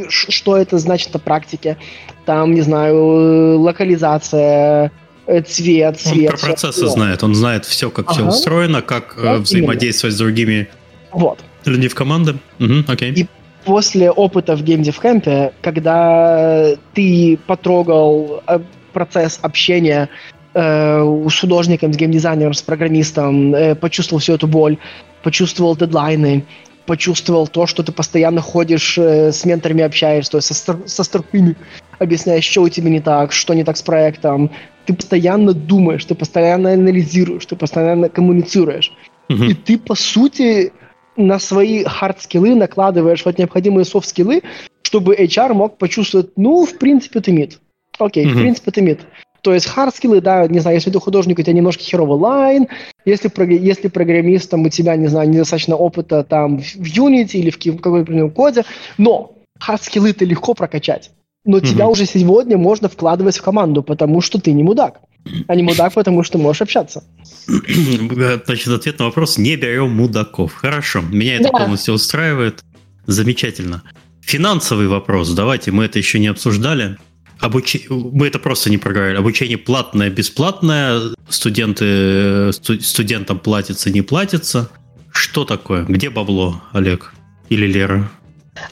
что это значит на практике. Там, не знаю, локализация, э, цвет, цвет. Он про процессы знает, он знает все, как ага. все устроено, как да, взаимодействовать именно. с другими вот. людьми в команде. Угу, окей. И после опыта в Camp, когда ты потрогал э, процесс общения э, с художником, с геймдизайнером, с программистом, э, почувствовал всю эту боль, почувствовал дедлайны, почувствовал то, что ты постоянно ходишь э, с менторами общаешься, то есть со, стар- со старпыми объясняешь, что у тебя не так, что не так с проектом. Ты постоянно думаешь, ты постоянно анализируешь, ты постоянно коммуницируешь. Mm-hmm. И ты, по сути, на свои хард-скиллы накладываешь вот необходимые софт-скиллы, чтобы HR мог почувствовать, ну, в принципе, ты mid. Окей, mm-hmm. в принципе, ты mid. То есть хардскиллы, да, не знаю, если ты художник, у тебя немножко херовый line, если, если программист, там, у тебя, не знаю, недостаточно опыта там в Unity или в каком-то коде, но хардскиллы ты легко прокачать. Но mm-hmm. тебя уже сегодня можно вкладывать в команду, потому что ты не мудак. А не мудак, потому что можешь общаться. Значит, ответ на вопрос не берем мудаков. Хорошо, меня это да. полностью устраивает. Замечательно. Финансовый вопрос. Давайте, мы это еще не обсуждали. Обуч... Мы это просто не проговорили. Обучение платное, бесплатное. Студенты... Студентам платится, не платится. Что такое? Где бабло, Олег? Или Лера?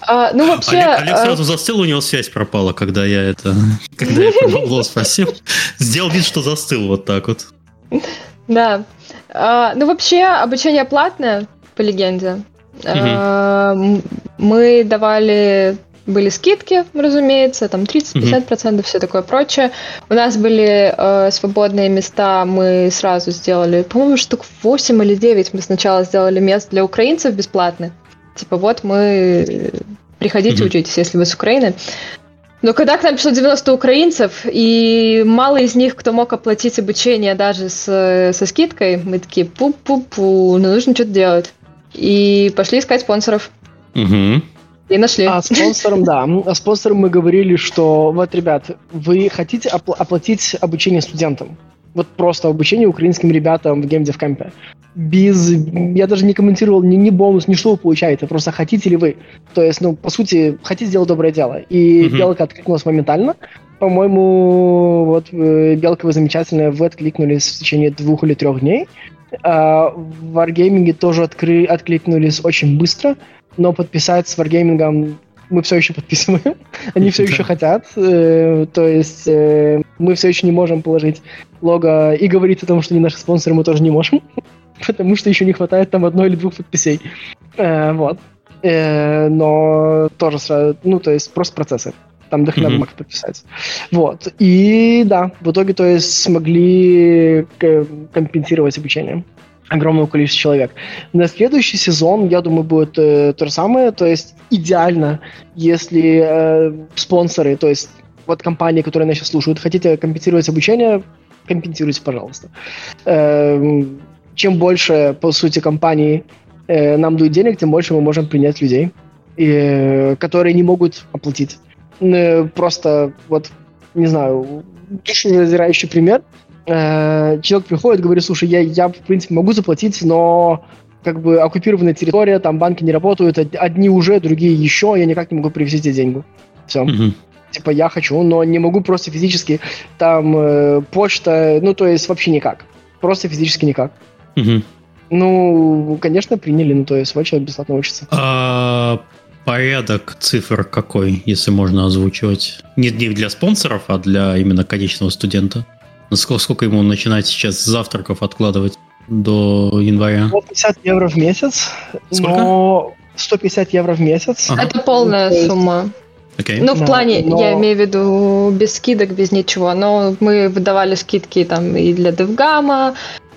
А, ну, вообще... Олег, Олег а, сразу застыл, у него связь пропала, когда я это... Когда я про спросил. Сделал вид, что застыл вот так вот. Да. А, ну, вообще, обучение платное, по легенде. А, мы давали были скидки, разумеется, там 30-50%, mm-hmm. все такое прочее. У нас были э, свободные места, мы сразу сделали, по-моему, штук 8 или 9 мы сначала сделали мест для украинцев бесплатных. Типа вот мы... Приходите, mm-hmm. учитесь, если вы с Украины. Но когда к нам пришло 90 украинцев, и мало из них, кто мог оплатить обучение даже с, со скидкой, мы такие, пу-пу-пу, ну нужно что-то делать. И пошли искать спонсоров. Угу. И нашли. А спонсором, да. А спонсором мы говорили, что вот, ребят, вы хотите опл- оплатить обучение студентам? Вот просто обучение украинским ребятам в геймдев-кампе. Без... Я даже не комментировал ни, ни бонус, ни что вы получаете. Просто хотите ли вы? То есть, ну, по сути, хотите сделать доброе дело. И mm-hmm. Белка откликнулась моментально. По-моему, вот э, Белка вы замечательная, вы откликнулись в течение двух или трех дней. А в Wargaming тоже откры... откликнулись очень быстро но подписать с Wargaming мы все еще подписываем, они все еще хотят, э, то есть э, мы все еще не можем положить лого и говорить о том, что они наши спонсоры, мы тоже не можем, потому что еще не хватает там одной или двух подписей. Э, вот. Э, но тоже сразу, ну, то есть просто процессы. Там дохрена mm-hmm. бумаг подписать. Вот. И да, в итоге, то есть, смогли компенсировать обучение огромного количества человек. На следующий сезон, я думаю, будет э, то же самое, то есть идеально, если э, спонсоры, то есть вот компании, которые нас сейчас слушают, хотите компенсировать обучение, компенсируйте, пожалуйста. Э, чем больше, по сути, компании э, нам дают денег, тем больше мы можем принять людей, э, которые не могут оплатить. Э, просто вот, не знаю, душераздирающий пример – э, человек приходит, говорит, слушай, я, я, в принципе, могу заплатить, но как бы оккупированная территория, там банки не работают, одни уже, другие еще, я никак не могу привезти тебе деньги. Все. Угу. Типа я хочу, но не могу просто физически. Там э, почта, ну то есть вообще никак. Просто физически никак. Угу. Ну, конечно, приняли, ну то есть человек бесплатно учится. А порядок цифр какой, если можно озвучивать? Не, не для спонсоров, а для именно конечного студента. Сколько, сколько ему начинать сейчас завтраков откладывать до января? 150 евро в месяц. Сколько? Но 150 евро в месяц. Ага. Это полная сумма. Okay. Ну, в да, плане, но... я имею в виду без скидок, без ничего. Но мы выдавали скидки там и для Девгама,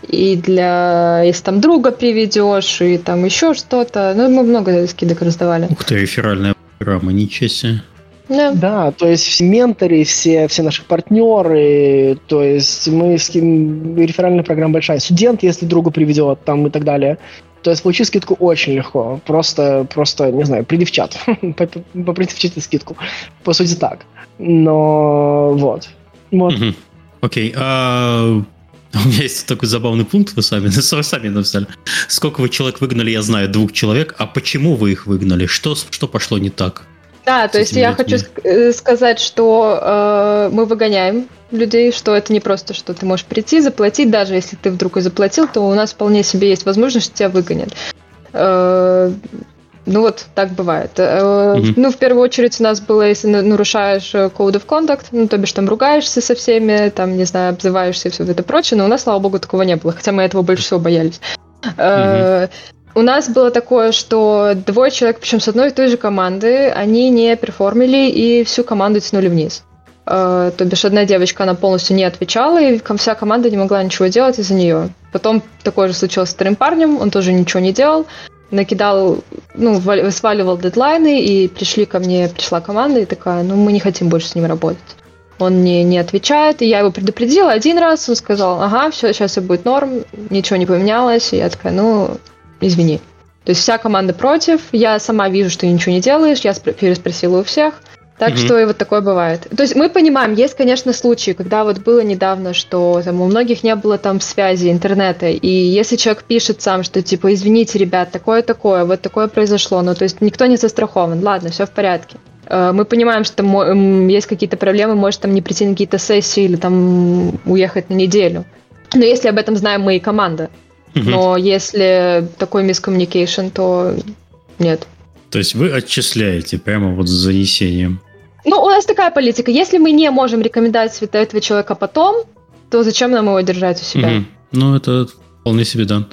и для, если там друга приведешь, и там еще что-то. Ну, мы много скидок раздавали. Ух ты, реферальная программа, ничего себе. Да. да, то есть все менторы, все, все наши партнеры, то есть мы с кем реферальная программа большая. Студент, если друга приведет, там и так далее. То есть получить скидку очень легко. Просто, просто не знаю, приди в чат. Попроси в чате скидку. По сути так. Но вот. Вот. Окей. А, у меня есть такой забавный пункт, вы сами, вы сами написали. Сколько вы человек выгнали, я знаю, двух человек. А почему вы их выгнали? Что, что пошло не так? Да, то есть я людьми? хочу э, сказать, что э, мы выгоняем людей, что это не просто, что ты можешь прийти, заплатить, даже если ты вдруг и заплатил, то у нас вполне себе есть возможность, что тебя выгонят. Э, ну вот, так бывает. Mm-hmm. Ну, в первую очередь у нас было, если нарушаешь э, Code of Conduct, ну, то бишь там ругаешься со всеми, там, не знаю, обзываешься и все это прочее, но у нас, слава богу, такого не было, хотя мы этого больше всего боялись. Mm-hmm. У нас было такое, что двое человек, причем с одной и той же команды, они не перформили и всю команду тянули вниз. То бишь одна девочка, она полностью не отвечала, и вся команда не могла ничего делать из-за нее. Потом такое же случилось с вторым парнем, он тоже ничего не делал, накидал, ну, сваливал дедлайны, и пришли ко мне, пришла команда и такая, ну, мы не хотим больше с ним работать. Он не, не отвечает, и я его предупредила один раз, он сказал, ага, все, сейчас все будет норм, ничего не поменялось, и я такая, ну, извини. То есть вся команда против, я сама вижу, что ничего не делаешь, я переспросила у всех. Так mm-hmm. что и вот такое бывает. То есть мы понимаем, есть, конечно, случаи, когда вот было недавно, что там у многих не было там связи интернета, и если человек пишет сам, что типа, извините, ребят, такое-такое, вот такое произошло, ну то есть никто не застрахован, ладно, все в порядке. Э, мы понимаем, что там есть какие-то проблемы, может там не прийти на какие-то сессии или там уехать на неделю. Но если об этом знаем мы и команда, но если такой мискоммуникейшн, то нет. То есть вы отчисляете прямо вот с занесением? Ну, у нас такая политика. Если мы не можем рекомендовать этого человека потом, то зачем нам его держать у себя? Угу. Ну, это вполне себе да.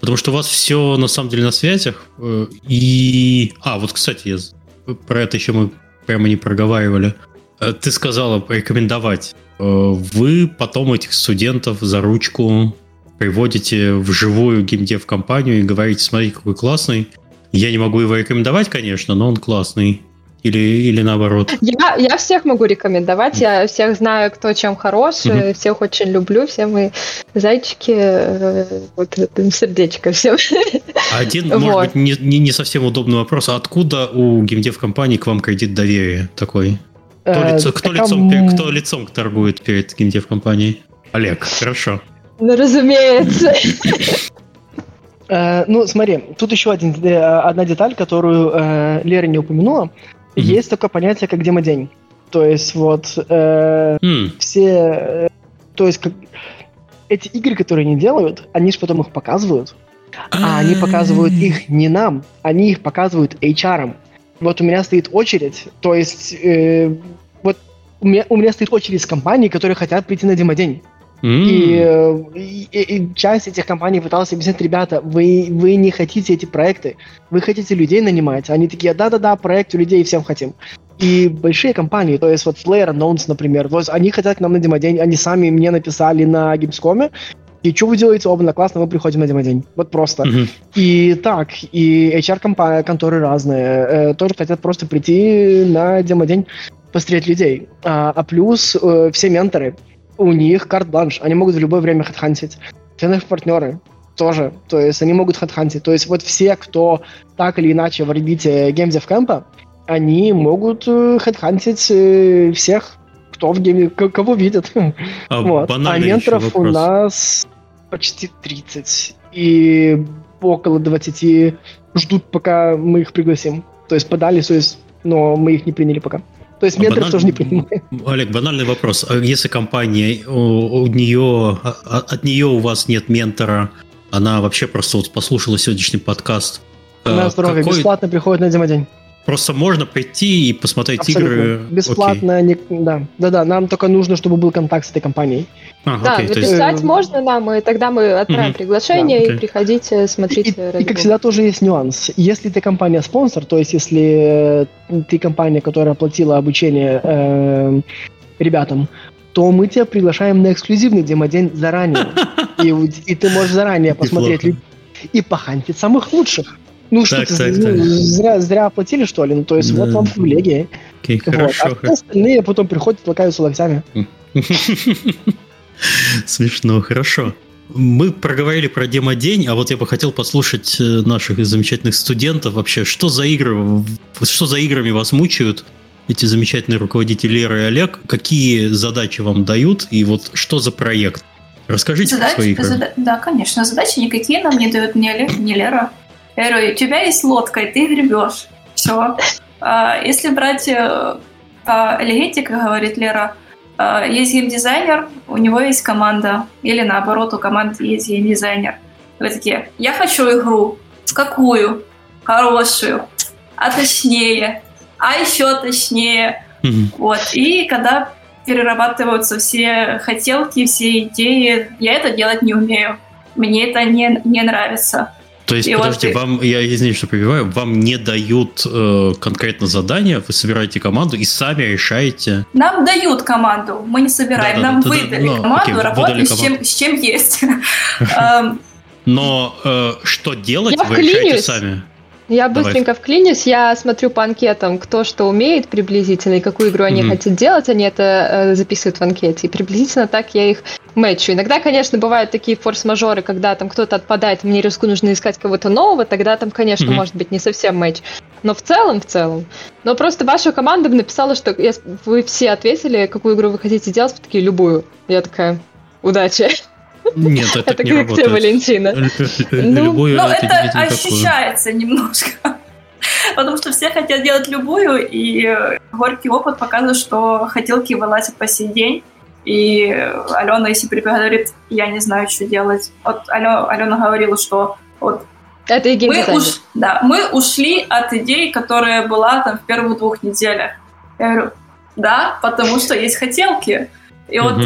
Потому что у вас все на самом деле на связях. Э, и... А, вот, кстати, я... про это еще мы прямо не проговаривали. Э, ты сказала рекомендовать. Э, вы потом этих студентов за ручку приводите в живую геймдев-компанию и говорите, смотри, какой классный. Я не могу его рекомендовать, конечно, но он классный. Или, или наоборот? Я, я всех могу рекомендовать, я всех знаю, кто чем хорош, угу. всех очень люблю, все мы зайчики, э, вот сердечко всем. Один, вот. может быть, не, не, не совсем удобный вопрос, а откуда у геймдев-компании к вам кредит доверия такой? Кто, э, лицо, кто, лицом, кто лицом торгует перед геймдев-компанией? Олег, хорошо. Ну, разумеется. Э, ну, смотри, тут еще один, э, одна деталь, которую э, Лера не упомянула. Есть такое понятие, как демодень. То есть вот хм. все... То есть как, эти игры, которые они делают, они же потом их показывают. А они показывают их не нам, они их показывают HR. Вот у меня стоит очередь, то есть э, вот у меня, у меня стоит очередь с компаний, которые хотят прийти на демодень. Mm. И, и, и часть этих компаний пыталась объяснить, ребята, вы, вы не хотите эти проекты, вы хотите людей нанимать. Они такие, да-да-да, проект у людей всем хотим. И большие компании, то есть вот Player Unknowns, например, то есть они хотят к нам на демодень, они сами мне написали на Gamescom, и что вы делаете? Оба, классно, мы приходим на демодень. Вот просто. Mm-hmm. И так, и HR-компании, конторы разные, э, тоже хотят просто прийти на демодень, посмотреть людей. А, а плюс э, все менторы, у них карт-бланш, они могут в любое время хедхантить. Все наши партнеры тоже, то есть они могут хедхантить. То есть вот все, кто так или иначе в орбите геймдев кемпа, они могут хедхантить э, всех, кто в гейме, кого видят. А, вот. а менторов у нас почти 30. И около 20 ждут, пока мы их пригласим. То есть подали, то есть, но мы их не приняли пока. То есть менторов Баналь... тоже не принимаем. Олег, банальный вопрос. А если компания, у, у нее, а, а, от нее у вас нет ментора, она вообще просто вот послушала сегодняшний подкаст. На здоровье, какой... бесплатно приходит на день. Просто можно прийти и посмотреть Абсолютно. игры. Бесплатно, не, да. Да-да, нам только нужно, чтобы был контакт с этой компанией. А, да, окей, написать есть... можно нам, и тогда мы отправим угу. приглашение, да, и приходите, смотрите. И, и, и, как всегда, тоже есть нюанс. Если ты компания-спонсор, то есть если э, ты компания, которая оплатила обучение э, ребятам, то мы тебя приглашаем на эксклюзивный демодень заранее. И, и ты можешь заранее посмотреть и похантить самых лучших. Ну что так, ты, ну, Зря, зря оплатили, что ли? Ну, то есть, да. вот вам привилегии. Окей, вот. хорошо. А остальные потом приходят, толкаются локтями. Смешно, хорошо. Мы проговорили про демо-день, а вот я бы хотел послушать э, наших замечательных студентов вообще, что за игры, что за играми вас мучают эти замечательные руководители Лера и Олег, какие задачи вам дают и вот что за проект? Расскажите задачи, свои игры. Зада- да, конечно, задачи никакие нам не дают ни Олег, ни Лера. Я говорю, у тебя есть лодка, и ты гребешь. Все. А, если брать э, по элегетика, говорит Лера, есть геймдизайнер, у него есть команда. Или наоборот, у команды есть геймдизайнер. Вы такие, я хочу игру. Какую? Хорошую. А точнее. А еще точнее. Mm-hmm. Вот. И когда перерабатываются все хотелки, все идеи, я это делать не умею. Мне это не, не нравится. То есть, и подождите, вот... вам, я извиняюсь, что прибиваю, вам не дают э, конкретно задания, вы собираете команду и сами решаете. Нам дают команду, мы не собираем, да, да, нам да, выдали да, команду, окей, работаем с чем, с чем есть. Эм, Но э, что делать, вы решаете сами. Я быстренько Давай. вклинюсь, я смотрю по анкетам, кто что умеет приблизительно и какую игру они mm-hmm. хотят делать, они это э, записывают в анкете, и приблизительно так я их мэтчу. Иногда, конечно, бывают такие форс-мажоры, когда там кто-то отпадает, мне риску нужно искать кого-то нового, тогда там, конечно, mm-hmm. может быть не совсем матч. Но в целом, в целом. Но просто ваша команда бы написала, что я, вы все ответили, какую игру вы хотите делать, вы такие, любую. Я такая, удачи. Нет, это, это не как работает. тебе, Валентина. Ну, Любую но это ощущается немножко. Потому что все хотят делать любую, и горький опыт показывает, что хотелки вылазят по сей день. И Алена, если прибегает, говорит, я не знаю, что делать. Вот Алена, Алена говорила, что вот это и мы, уш, да, мы ушли от идеи, которая была там в первых двух неделях. Я говорю, да, потому что есть хотелки. И вот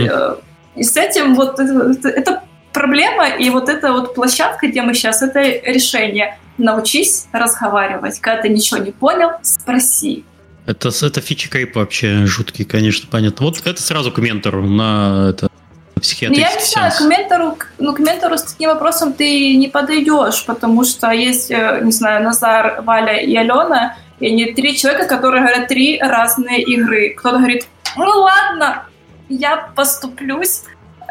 и с этим вот это, это проблема, и вот эта вот площадка, где мы сейчас, это решение. Научись разговаривать. Когда ты ничего не понял, спроси. Это, это фичи кайп вообще жуткий, конечно, понятно. Вот это сразу к ментору на это психиатрический Я не знаю, к ментору, ну, к ментору с таким вопросом ты не подойдешь, потому что есть, э, не знаю, Назар, Валя и Алена, и они три человека, которые говорят три разные игры. Кто-то говорит, ну ладно, я поступлюсь.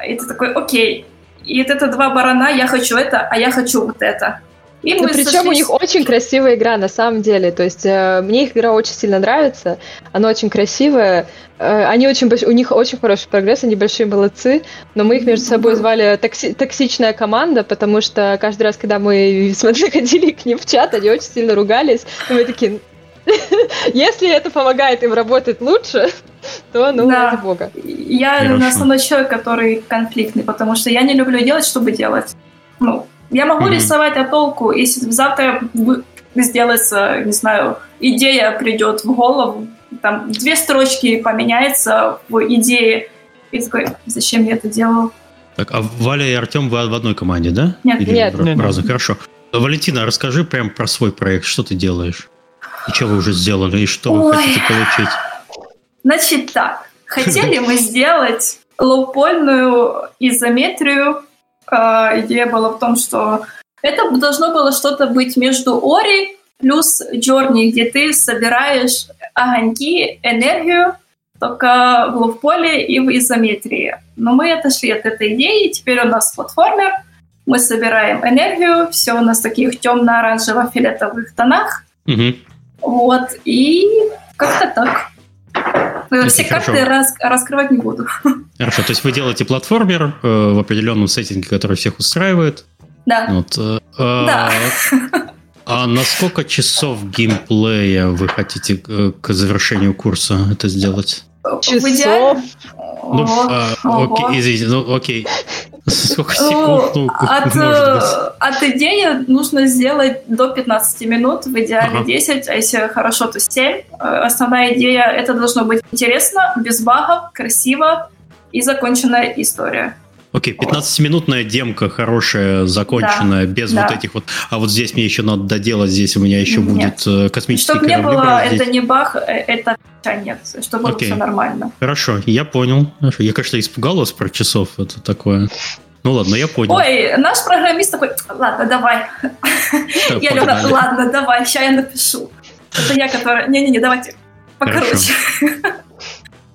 И ты такой, окей. И вот это два барана, я хочу это, а я хочу вот это. И ну, причем сошлись... у них очень красивая игра на самом деле. То есть э, мне их игра очень сильно нравится. Она очень красивая. Э, они очень у них очень хороший прогресс, они большие молодцы. Но мы их между собой звали токси... токсичная команда, потому что каждый раз, когда мы смотрели, ходили к ним в чат, они очень сильно ругались. И мы такие, если это помогает им работать лучше, то, ну, да. ради бога. Я Хорошо. основной человек, который конфликтный, потому что я не люблю делать, чтобы делать. Ну, я могу mm-hmm. рисовать, а толку, если завтра сделается, не знаю, идея придет в голову, там две строчки поменяется в идее, и такой, зачем я это делал? Так, а Валя и Артем вы в одной команде, да? Нет, Или нет. нет. Разных, хорошо. Валентина, расскажи прям про свой проект, что ты делаешь? И что вы уже сделали, и что Ой. вы хотите получить? Значит так, хотели мы сделать лоупольную изометрию. А, идея была в том, что это должно было что-то быть между Ори плюс Джорни, где ты собираешь огоньки, энергию, только в лоуполе и в изометрии. Но мы отошли от этой идеи, теперь у нас платформер, мы собираем энергию, все у нас в таких темно-оранжево-фиолетовых тонах. Угу. Вот, и как-то так. Ну, все карты рас, раскрывать не буду. Хорошо, то есть вы делаете платформер э, в определенном сеттинге, который всех устраивает. Да. Вот, э, да. А на сколько часов геймплея вы хотите к завершению курса это сделать? Часов? Ну, а, окей, извините, ну окей. Сколько секунд? Ну, от, э, от идеи нужно сделать до 15 минут, в идеале ага. 10, а если хорошо, то 7. Э, основная идея – это должно быть интересно, без багов, красиво и законченная история. Окей, 15-минутная демка хорошая, законченная, да, без да. вот этих вот... А вот здесь мне еще надо доделать, здесь у меня еще Нет. будет э, космический Чтобы не было, это не баг, это нет, чтобы Окей. все нормально. Хорошо, я понял. Хорошо. Я, конечно, испугал вас про часов, это такое... Ну ладно, я понял. Ой, наш программист такой, ладно, давай. Я говорю, ладно, давай, сейчас я напишу. Это я, которая... Не-не-не, давайте покороче.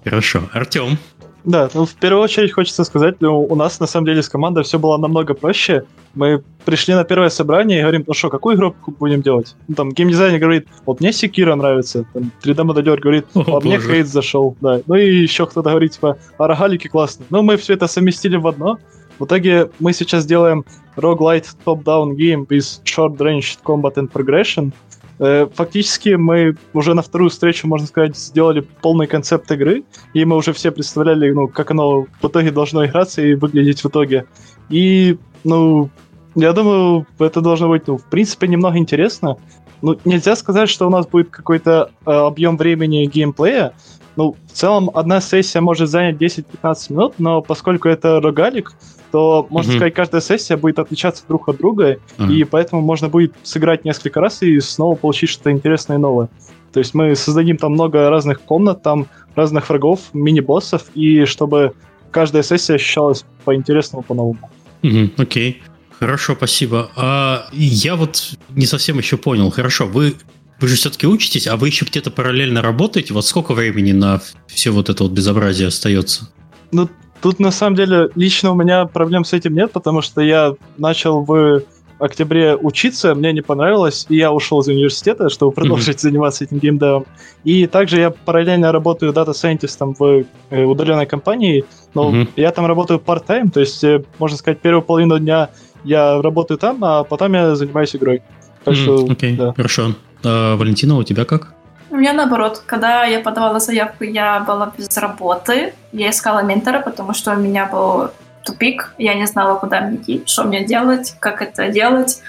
Хорошо. Артем, да, ну в первую очередь хочется сказать, ну, у нас на самом деле с командой все было намного проще. Мы пришли на первое собрание и говорим, ну что, какую игру будем делать? Ну, там геймдизайнер говорит, вот мне Секира нравится, там 3D-модельер говорит, а мне Хейт зашел, да. Ну и еще кто-то говорит, типа, а рогалики классно. Ну мы все это совместили в одно. В итоге мы сейчас делаем roguelite top-down game with short-range combat and progression. Э, фактически мы уже на вторую встречу, можно сказать, сделали полный концепт игры, и мы уже все представляли, ну, как оно в итоге должно играться и выглядеть в итоге. И, ну, я думаю, это должно быть, ну, в принципе, немного интересно. Ну, нельзя сказать, что у нас будет какой-то э, объем времени геймплея. Ну, в целом, одна сессия может занять 10-15 минут, но поскольку это рогалик, то, можно mm-hmm. сказать, каждая сессия будет отличаться друг от друга, mm-hmm. и поэтому можно будет сыграть несколько раз и снова получить что-то интересное и новое. То есть мы создадим там много разных комнат, там разных врагов, мини-боссов, и чтобы каждая сессия ощущалась по-интересному, по-новому. Окей. Mm-hmm. Okay. Хорошо, спасибо. А я вот не совсем еще понял. Хорошо, вы вы же все-таки учитесь, а вы еще где-то параллельно работаете? Вот сколько времени на все вот это вот безобразие остается? Ну, Тут на самом деле лично у меня проблем с этим нет, потому что я начал в октябре учиться, мне не понравилось, и я ушел из университета, чтобы продолжить mm-hmm. заниматься этим геймдевом. И также я параллельно работаю дата-сайентистом в э, удаленной компании, но mm-hmm. я там работаю part-time, то есть, э, можно сказать, первую половину дня я работаю там, а потом я занимаюсь игрой. Так mm-hmm. что, okay. да. Хорошо. А, Валентина, у тебя как? У меня наоборот, когда я подавала заявку, я была без работы. Я искала ментора, потому что у меня был тупик. Я не знала, куда мне идти, что мне делать, как это делать.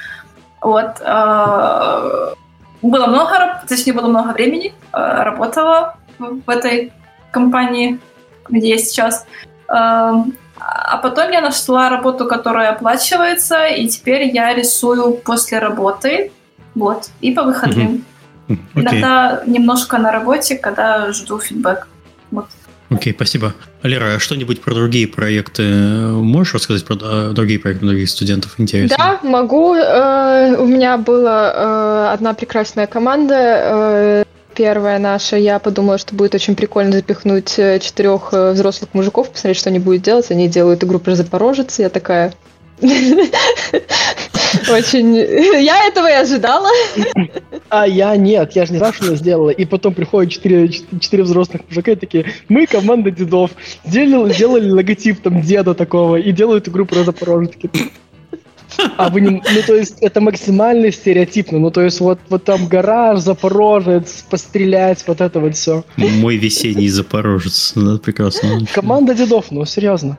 Вот. Э, было много, точнее, было много времени. Э, работала в этой компании, где я сейчас. Э, а потом я нашла работу, которая оплачивается, и теперь я рисую после работы. Вот. И по выходным. Okay. Иногда немножко на работе, когда жду фидбэк. Вот. Окей, okay, спасибо. Лера, а что-нибудь про другие проекты можешь рассказать про а, другие проекты других студентов? Интересно. Да, могу. Э, у меня была э, одна прекрасная команда. Э, первая наша. Я подумала, что будет очень прикольно запихнуть четырех взрослых мужиков, посмотреть, что они будут делать. Они делают игру про Запорожец. Я такая... Очень... Я этого и ожидала. А я нет, я же не знал, что она сделала. И потом приходят четыре, четыре взрослых мужика и такие, мы команда дедов. Сделали, сделали логотип там деда такого и делают игру про Запорожец. А вы не... Ну, то есть, это максимально стереотипно. Ну, то есть, вот, вот там гараж, Запорожец, пострелять, вот это вот все. Мой весенний Запорожец. Ну, прекрасно. Команда дедов, ну, серьезно.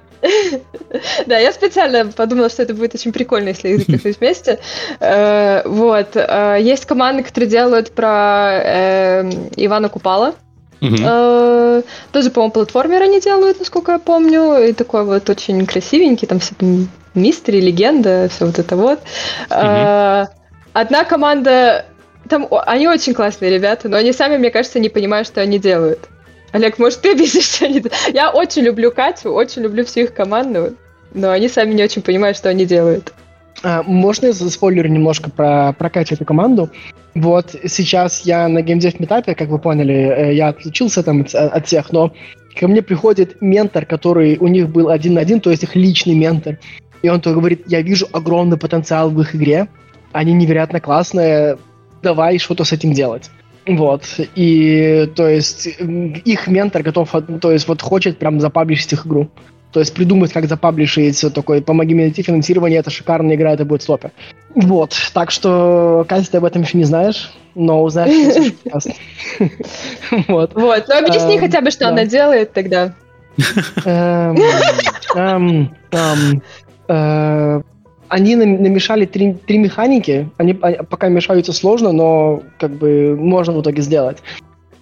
Да, я специально подумала, что это будет очень прикольно, если их запихнуть вместе. Э, вот. Э, есть команды, которые делают про э, Ивана Купала. Тоже, по-моему, платформер они делают, насколько я помню. И такой вот очень красивенький, там все мистери, легенда, все вот это вот. Одна команда там они очень классные ребята, но они сами, мне кажется, не понимают, что они делают. Олег, может, ты объяснишь, что. Я очень люблю Катю, очень люблю всю их команду, но они сами не очень понимают, что они делают. А, можно я заспойлерю немножко про, про Катю эту команду? Вот сейчас я на геймдев метапе, как вы поняли, э, я отлучился там от, от всех, но ко мне приходит ментор, который у них был один на один, то есть их личный ментор. И он то говорит, я вижу огромный потенциал в их игре, они невероятно классные, давай что-то с этим делать. Вот. И, то есть, их ментор готов, то есть, вот хочет прям запаблишить их игру. То есть придумать, как запаблишить такой, помоги мне найти финансирование, это шикарная игра, это будет супер. Вот, так что, Катя, ты об этом еще не знаешь, но узнаешь Вот. Вот, ну объясни эм, хотя бы, что она делает тогда. Они намешали три, три механики. Они пока мешаются сложно, но как бы можно в итоге сделать.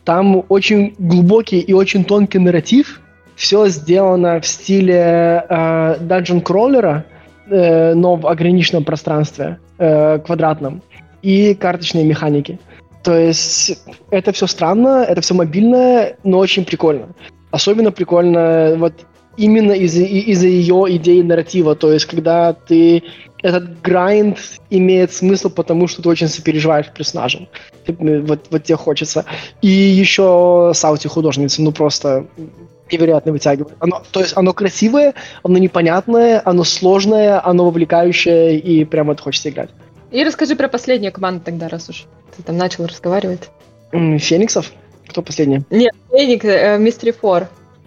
Там очень глубокий и очень тонкий нарратив. Все сделано в стиле э, Dungeon Crawler, э, но в ограниченном пространстве, э, квадратном, и карточные механики. То есть это все странно, это все мобильное, но очень прикольно. Особенно прикольно вот именно из-за из ее идеи нарратива. То есть, когда ты этот грайнд имеет смысл, потому что ты очень сопереживаешь персонажам. Вот, вот тебе хочется. И еще Саути художница, ну просто невероятно вытягивает. Оно, то есть оно красивое, оно непонятное, оно сложное, оно вовлекающее, и прямо это хочется играть. И расскажи про последнюю команду тогда, раз уж ты там начал разговаривать. Фениксов? Кто последний? Нет, Феникс, э, Mystery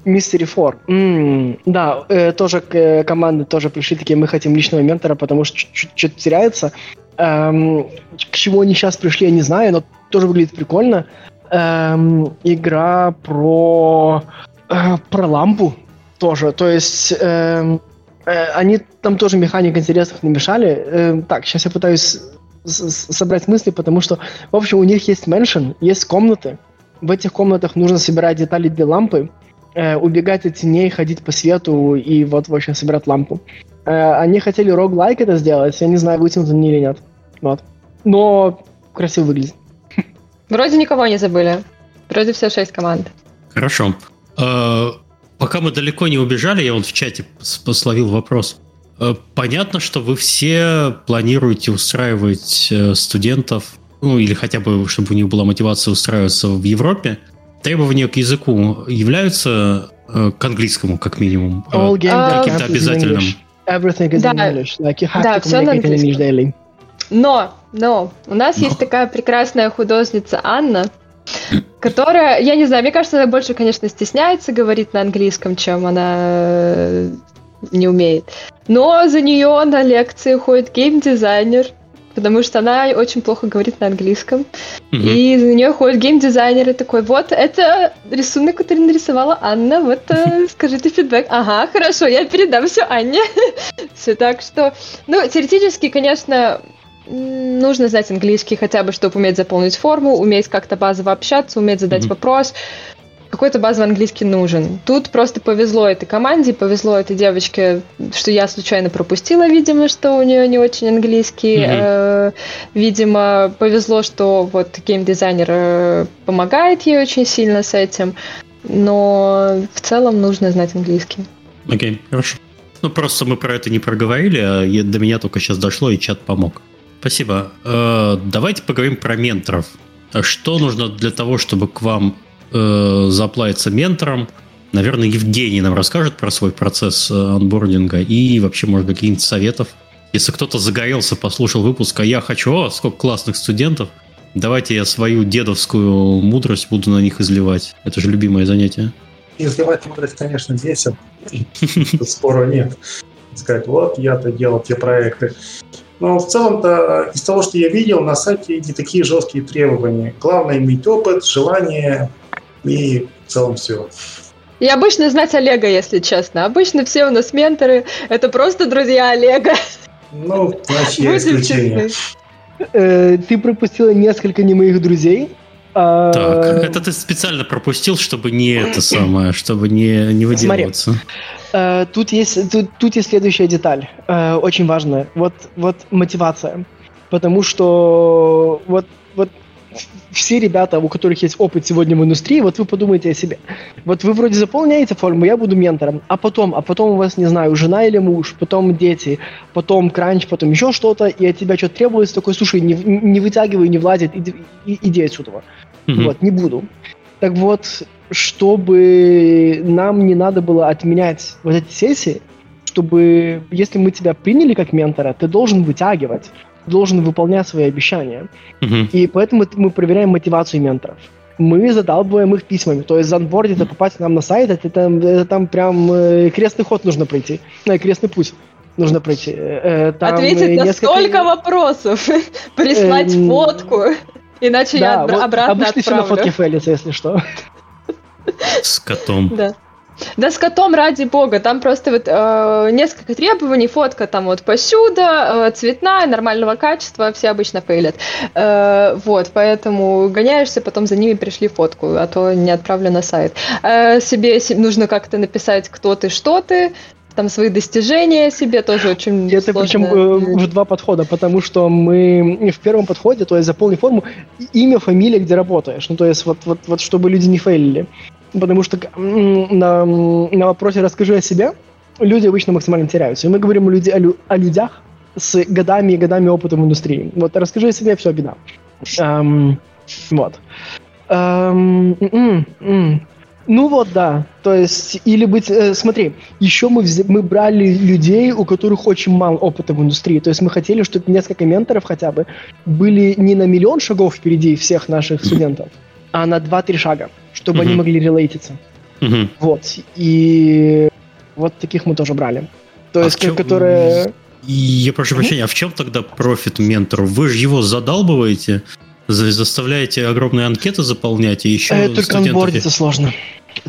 Four. Mm, да, э, тоже э, команды тоже пришли такие, мы хотим личного ментора, потому что что-то теряется. Эм, к чему они сейчас пришли, я не знаю, но тоже выглядит прикольно. Эм, игра про, э, про лампу тоже. То есть эм, э, они там тоже механик интересных намешали. Э, так, сейчас я пытаюсь собрать мысли, потому что, в общем, у них есть меншин, есть комнаты. В этих комнатах нужно собирать детали для лампы э, убегать от теней, ходить по свету и вот, в общем, собирать лампу. Э, они хотели роглайк это сделать, я не знаю, вытянут они или нет. Вот. Но красиво выглядит. Вроде никого не забыли. Вроде все шесть команд. Хорошо. Э, пока мы далеко не убежали, я вот в чате пословил вопрос. Понятно, что вы все планируете устраивать студентов, ну или хотя бы, чтобы у них была мотивация устраиваться в Европе требования к языку являются э, к английскому, как минимум, э, uh, каким-то обязательным? Everything is да. in English. Like you have да, to communicate in English daily. Но, но, у нас но. есть такая прекрасная художница Анна, которая, я не знаю, мне кажется, она больше, конечно, стесняется говорить на английском, чем она э, не умеет. Но за нее на лекции ходит геймдизайнер, потому что она очень плохо говорит на английском. Mm-hmm. И за нее ходит геймдизайнер и такой, вот, это рисунок, который нарисовала Анна, вот, э, скажите фидбэк. Ага, хорошо, я передам все Анне. все так что, ну, теоретически, конечно, нужно знать английский хотя бы, чтобы уметь заполнить форму, уметь как-то базово общаться, уметь задать mm-hmm. вопрос какой-то базовый английский нужен. Тут просто повезло этой команде, повезло этой девочке, что я случайно пропустила, видимо, что у нее не очень английский. Mm-hmm. Видимо, повезло, что вот геймдизайнер э, помогает ей очень сильно с этим. Но в целом нужно знать английский. Окей, okay, хорошо. Ну, просто мы про это не проговорили, а до меня только сейчас дошло, и чат помог. Спасибо. Э, давайте поговорим про менторов. Что нужно для того, чтобы к вам э, заплатится ментором. Наверное, Евгений нам расскажет про свой процесс э, анбординга и вообще, может, каких-нибудь советов. Если кто-то загорелся, послушал выпуск, а я хочу, о, сколько классных студентов, давайте я свою дедовскую мудрость буду на них изливать. Это же любимое занятие. Изливать мудрость, конечно. Тут спора нет. Сказать, вот, я-то делал те проекты. Но в целом-то из того, что я видел, на сайте не такие жесткие требования. Главное иметь опыт, желание и в целом все. И обычно знать Олега, если честно. Обычно все у нас менторы, это просто друзья Олега. Ну, значит, я исключение. Э, ты пропустила несколько не моих друзей. А, так, это ты специально пропустил, чтобы не это самое, чтобы не, не выделываться. Смотри, э, тут, есть, тут, тут есть следующая деталь, э, очень важная. Вот, вот мотивация. Потому что вот, вот все ребята, у которых есть опыт сегодня в индустрии, вот вы подумайте о себе. Вот вы вроде заполняете форму, я буду ментором, а потом, а потом у вас, не знаю, жена или муж, потом дети, потом кранч, потом еще что-то, и от тебя что-то требуется, такой, слушай, не, не вытягивай, не влазит, иди, иди отсюда. Mm-hmm. Вот, не буду. Так вот, чтобы нам не надо было отменять вот эти сессии, чтобы, если мы тебя приняли как ментора, ты должен вытягивать должен выполнять свои обещания. Uh-huh. И поэтому мы проверяем мотивацию менторов. мы задалбываем их письмами. То есть занбордить, это попасть нам на сайт, это, там, это там прям э, крестный ход нужно пройти, э, крестный путь нужно пройти. Э, там Ответить на несколько... столько вопросов, прислать эм... фотку, иначе да, я вот обратно обычно отправлю. все на фотке фейлится, если что. С котом. Да. Да с котом ради бога, там просто вот э, несколько требований, фотка там вот посюда, э, цветная, нормального качества, все обычно фейлят. Э, вот, поэтому гоняешься, потом за ними пришли фотку, а то не отправлю на сайт. Э, себе нужно как-то написать, кто ты, что ты, там свои достижения себе тоже очень Это сложно. причем э, в два подхода, потому что мы в первом подходе, то есть заполни форму, имя, фамилия, где работаешь. Ну, то есть вот, вот, вот чтобы люди не фейлили. Потому что на, на вопросе «расскажи о себе» люди обычно максимально теряются. И мы говорим о, люди, о, лю, о людях с годами и годами опыта в индустрии. Вот «расскажи о себе» — все, беда. Эм, вот. Эм, м-м, м-м. Ну вот, да. То есть, или быть... Э, смотри, еще мы, вз... мы брали людей, у которых очень мало опыта в индустрии. То есть мы хотели, чтобы несколько менторов хотя бы были не на миллион шагов впереди всех наших студентов, а на 2-3 шага, чтобы mm-hmm. они могли релейтиться. Mm-hmm. Вот. И вот таких мы тоже брали. То а есть, чем... которые... Я прошу прощения, а в чем тогда профит ментору? Вы же его задалбываете, заставляете огромные анкеты заполнять, и еще э, Только анбордиться сложно.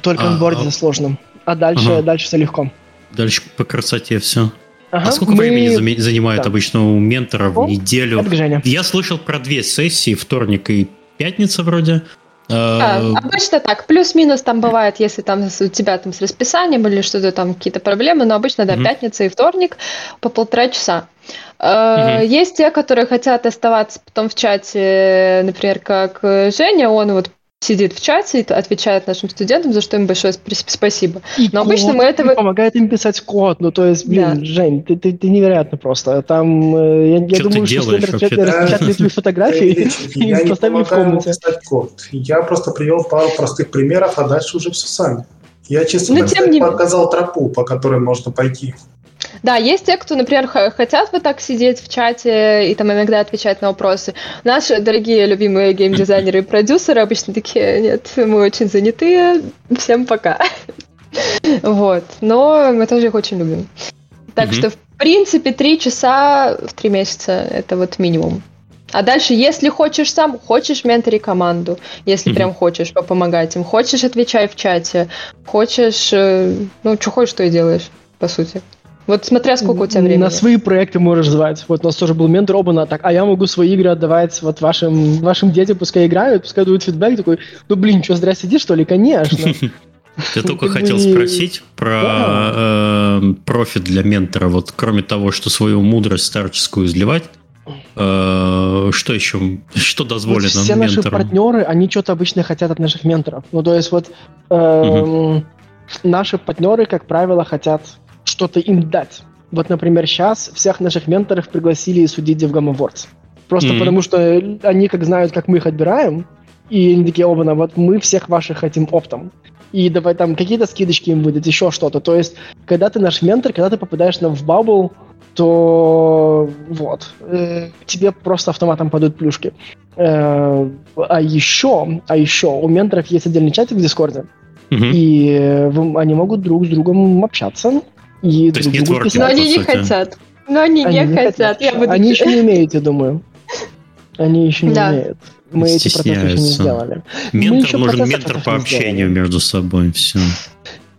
Только а, онбордиться а... сложно. А дальше, ага. дальше все легко. Дальше по красоте все. Ага, а сколько мы... времени занимает да. обычно у ментора в неделю? Я слышал про две сессии, вторник и пятница вроде. А, а обычно так, плюс-минус там бывает, если там у тебя там с расписанием или что-то там какие-то проблемы, но обычно, да, угу. пятница и вторник по полтора часа. Угу. Есть те, которые хотят оставаться потом в чате, например, как Женя, он вот сидит в чате и отвечает нашим студентам, за что им большое спасибо. И Но код, обычно мы этого... помогает им писать код. Ну, то есть, блин, да. Жень, ты, ты, ты невероятно просто. Там, э, я, я думаю, что следует распечатали твои фотографии и поставили в комнате. писать код. Я просто привел пару простых примеров, а дальше уже все сами. Я честно Но, тем не... показал тропу, по которой можно пойти. Да, есть те, кто, например, хотят вот так сидеть в чате и там иногда отвечать на вопросы. Наши дорогие любимые геймдизайнеры и продюсеры обычно такие, нет, мы очень занятые, всем пока. Вот, но мы тоже их очень любим. Так что, в принципе, три часа в три месяца – это вот минимум. А дальше, если хочешь сам, хочешь ментори команду, если mm-hmm. прям хочешь помогать им, хочешь отвечай в чате, хочешь, э, ну, что хочешь, то и делаешь, по сути. Вот смотря сколько у тебя времени. На свои проекты можешь звать. Вот у нас тоже был ментор Обана, так, а я могу свои игры отдавать вот вашим, вашим детям, пускай играют, пускай дают фидбэк, такой, ну блин, что, зря сидишь, что ли? Конечно. Я только хотел спросить про э, профит для ментора. Вот кроме того, что свою мудрость старческую изливать, э, что еще, что дозволено Все наши партнеры, они что-то обычно хотят от наших менторов. Ну, то есть вот эм, наши партнеры, как правило, хотят что-то им дать. Вот, например, сейчас всех наших менторов пригласили судить в Gamma Awards. Просто mm-hmm. потому что они как знают, как мы их отбираем, и они такие, оба, вот мы всех ваших хотим оптом. И давай там какие-то скидочки им будет, еще что-то. То есть, когда ты наш ментор, когда ты попадаешь нам в бабл, то вот, э, тебе просто автоматом падают плюшки. Э, а еще, а еще у менторов есть отдельный чатик в Дискорде, mm-hmm. и э, они могут друг с другом общаться, и То есть нетворкинг, Но они не хотят. Но они, они не, не хотят. хотят. Я буду... Они еще не умеют, я думаю. Они еще не да. умеют. Мы эти процессы еще не сделали. Ментор нужен ментор по общению между собой. Все.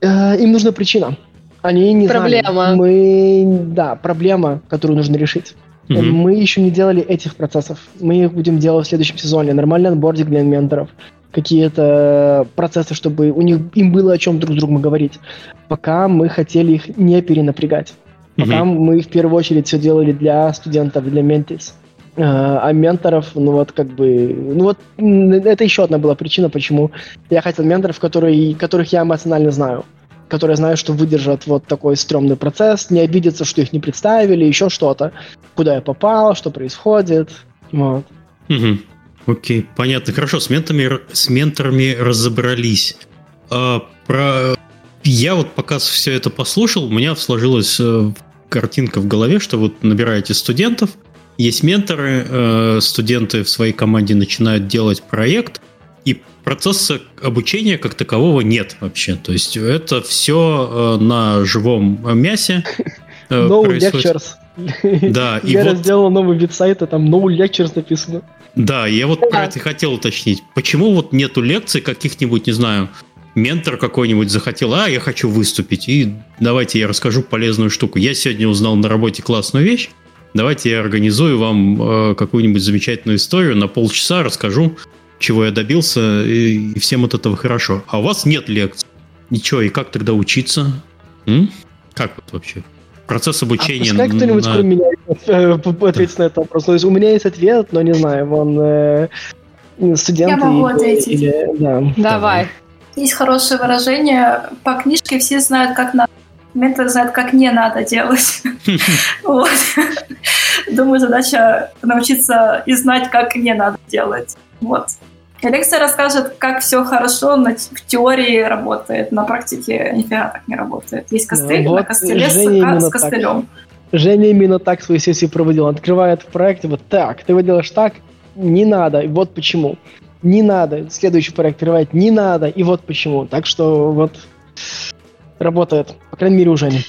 Э, им нужна причина. Они не проблема. знали. Мы, да, проблема, которую нужно решить. Угу. Мы еще не делали этих процессов. Мы их будем делать в следующем сезоне. Нормальный анбординг для менторов какие-то процессы, чтобы у них им было о чем друг с другом говорить. Пока мы хотели их не перенапрягать. Пока mm-hmm. мы в первую очередь все делали для студентов, для ментис. А, а менторов, ну вот как бы, ну вот это еще одна была причина, почему я хотел менторов, которые, которых я эмоционально знаю, которые знают, что выдержат вот такой стрёмный процесс, не обидятся, что их не представили, еще что-то, куда я попал, что происходит, вот. Угу. Окей, понятно. Хорошо, с менторами, с менторами разобрались. А, про... Я вот пока все это послушал, у меня сложилась э, картинка в голове, что вот набираете студентов, есть менторы, э, студенты в своей команде начинают делать проект, и процесса обучения как такового нет вообще. То есть это все э, на живом мясе. No lectures. Да, и Я вот... сделал новый вид сайта, там no lectures написано. Да, я вот про это хотел уточнить. Почему вот нету лекций каких-нибудь, не знаю, ментор какой-нибудь захотел, а, я хочу выступить, и давайте я расскажу полезную штуку. Я сегодня узнал на работе классную вещь, давайте я организую вам э, какую-нибудь замечательную историю, на полчаса расскажу, чего я добился, и, и всем от этого хорошо. А у вас нет лекций. Ничего, и как тогда учиться? М? Как вот вообще? Процесс обучения... А кто-нибудь на... кроме меня э, ответит на этот вопрос? То есть у меня есть ответ, но не знаю, вон э, студенты... Я могу ответить. Или, да. Давай. Есть хорошее выражение. По книжке все знают, как надо. Ментор знает, как не надо делать. Думаю, задача научиться и знать, как не надо делать. Вот. Лекция расскажет, как все хорошо на, в теории работает, на практике нифига так не работает. Есть костыль, вот на костыле с, с костылем. Так. Женя именно так свою сессию проводил. Он открывает в проекте вот так. Ты его делаешь так, не надо. И вот почему не надо. Следующий проект открывать не надо, и вот почему. Так что вот работает. По крайней мере, уже не.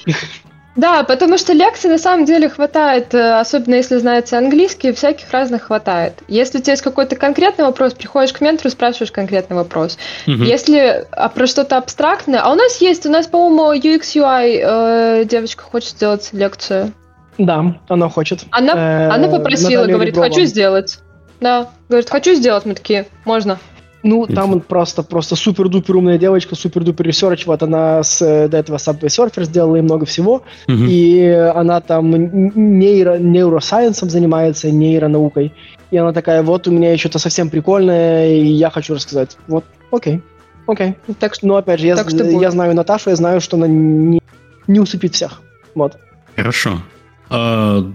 Да, потому что лекций на самом деле хватает, э, особенно если знаете английский, всяких разных хватает. Если у тебя есть какой-то конкретный вопрос, приходишь к ментору, спрашиваешь конкретный вопрос. Угу. Если а про что-то абстрактное, а у нас есть, у нас, по-моему, UX UI э, девочка хочет сделать лекцию. Да, она хочет. Она, э, она попросила, Наталья говорит, Реброва. хочу сделать. Да, говорит, хочу сделать, мы такие, можно. Ну, там он просто, просто супер-дупер умная девочка, супер-дупер research. Вот она с, э, до этого Subway Surfer сделала и много всего. Uh-huh. И она там нейро, нейросайенсом занимается, нейронаукой. И она такая, вот у меня что-то совсем прикольное, и я хочу рассказать. Вот, окей, окей. Так что, ну, опять же, я, так что я знаю Наташу, я знаю, что она не, не усыпит всех. Вот. Хорошо. А,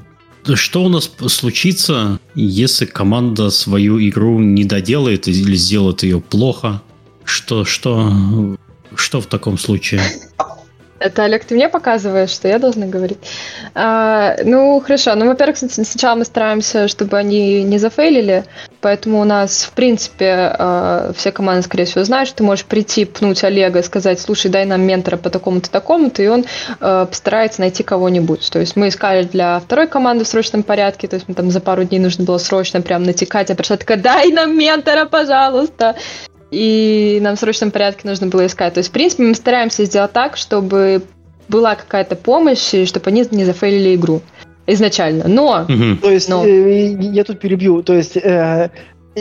что у нас случится, если команда свою игру не доделает или сделает ее плохо? Что, что, что в таком случае? Это, Олег, ты мне показываешь, что я должна говорить? А, ну, хорошо. Ну, во-первых, сначала мы стараемся, чтобы они не зафейлили, поэтому у нас, в принципе, а, все команды, скорее всего, знают, что ты можешь прийти, пнуть Олега, сказать, слушай, дай нам ментора по такому-то, такому-то, и он а, постарается найти кого-нибудь. То есть мы искали для второй команды в срочном порядке, то есть мы там за пару дней нужно было срочно прям натекать, а пришла такая, дай нам ментора, пожалуйста и нам в срочном порядке нужно было искать. То есть, в принципе, мы стараемся сделать так, чтобы была какая-то помощь, и чтобы они не зафейлили игру изначально. Но... Угу. То есть, но... Э, я тут перебью. То есть, э,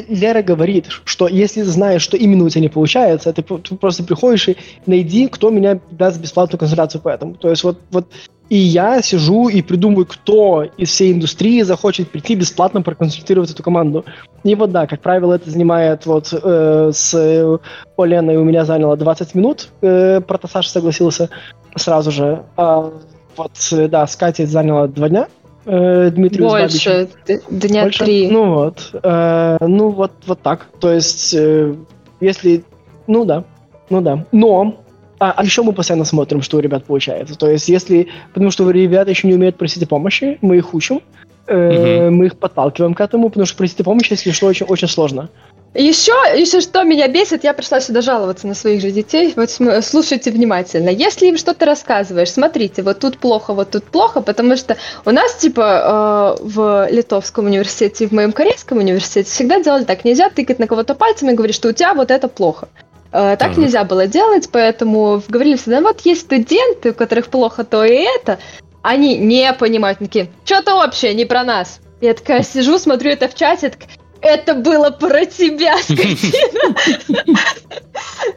Лера говорит, что если знаешь, что именно у тебя не получается, ты, ты просто приходишь и найди, кто меня даст бесплатную консультацию по этому. То есть вот, вот и я сижу и придумываю, кто из всей индустрии захочет прийти бесплатно проконсультировать эту команду. И вот да, как правило, это занимает вот э, с Оленой у меня заняло 20 минут, э, про Саша согласился сразу же. А вот, да, с Катей заняло два дня, э, Дмитрию Больше, дня Больше? три. Ну вот, э, ну вот, вот так. То есть, э, если, ну да, ну да. Но а, а еще мы постоянно смотрим, что у ребят получается. То есть, если... Потому что ребята еще не умеют просить о помощи, мы их учим, э, угу. мы их подталкиваем к этому, потому что просить о помощи, если что, очень, очень сложно. Еще, еще что меня бесит, я пришла сюда жаловаться на своих же детей. Вот слушайте внимательно. Если им что-то рассказываешь, смотрите, вот тут плохо, вот тут плохо, потому что у нас, типа, э, в Литовском университете и в моем корейском университете всегда делали так. Нельзя тыкать на кого-то пальцем и говорить, что у тебя вот это плохо. Э, так, так нельзя было делать, поэтому говорили всегда, вот есть студенты, у которых плохо то и это, они не понимают, такие, что-то общее, не про нас. Я такая сижу, смотрю это в чате, так, это было про тебя, скотина.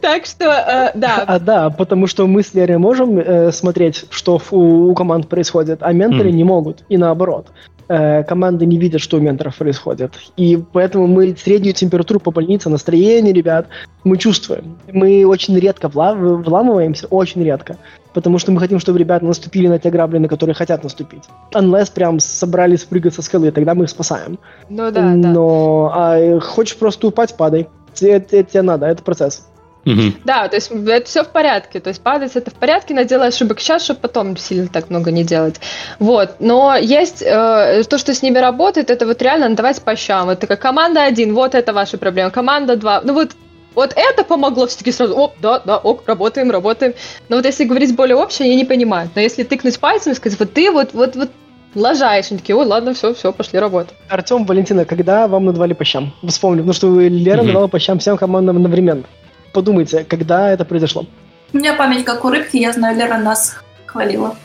Так что, э, да. А да, потому что мы с Лерой можем э, смотреть, что у команд происходит, а менторы не могут, и наоборот. Э, команды не видят, что у менторов происходит. И поэтому мы среднюю температуру по больнице, настроение ребят, мы чувствуем. Мы очень редко влам- вламываемся, очень редко. Потому что мы хотим, чтобы ребята наступили на те грабли, на которые хотят наступить. Unless прям собрались прыгать со скалы, тогда мы их спасаем. Ну да, Но да. А, хочешь просто упасть, падай. Это, это тебе надо, это процесс. Угу. Да, то есть это все в порядке. То есть падать это в порядке, но делай ошибок сейчас, чтобы потом сильно так много не делать. Вот. Но есть э, то, что с ними работает, это вот реально давать по щам. Вот такая команда один, вот это ваша проблема. Команда два. Ну вот вот это помогло, все-таки сразу, оп, да, да, ок, работаем, работаем. Но вот если говорить более общее, я не понимаю. Но если тыкнуть пальцем и сказать, вот ты вот, вот, вот лажаешь, они такие, ой, ладно, все, все, пошли работать. Артем, Валентина, когда вам надавали по щам? Вспомню, потому что Лера mm-hmm. надавала по щам всем командам одновременно. Подумайте, когда это произошло? У меня память как у рыбки, я знаю, Лера нас хвалила.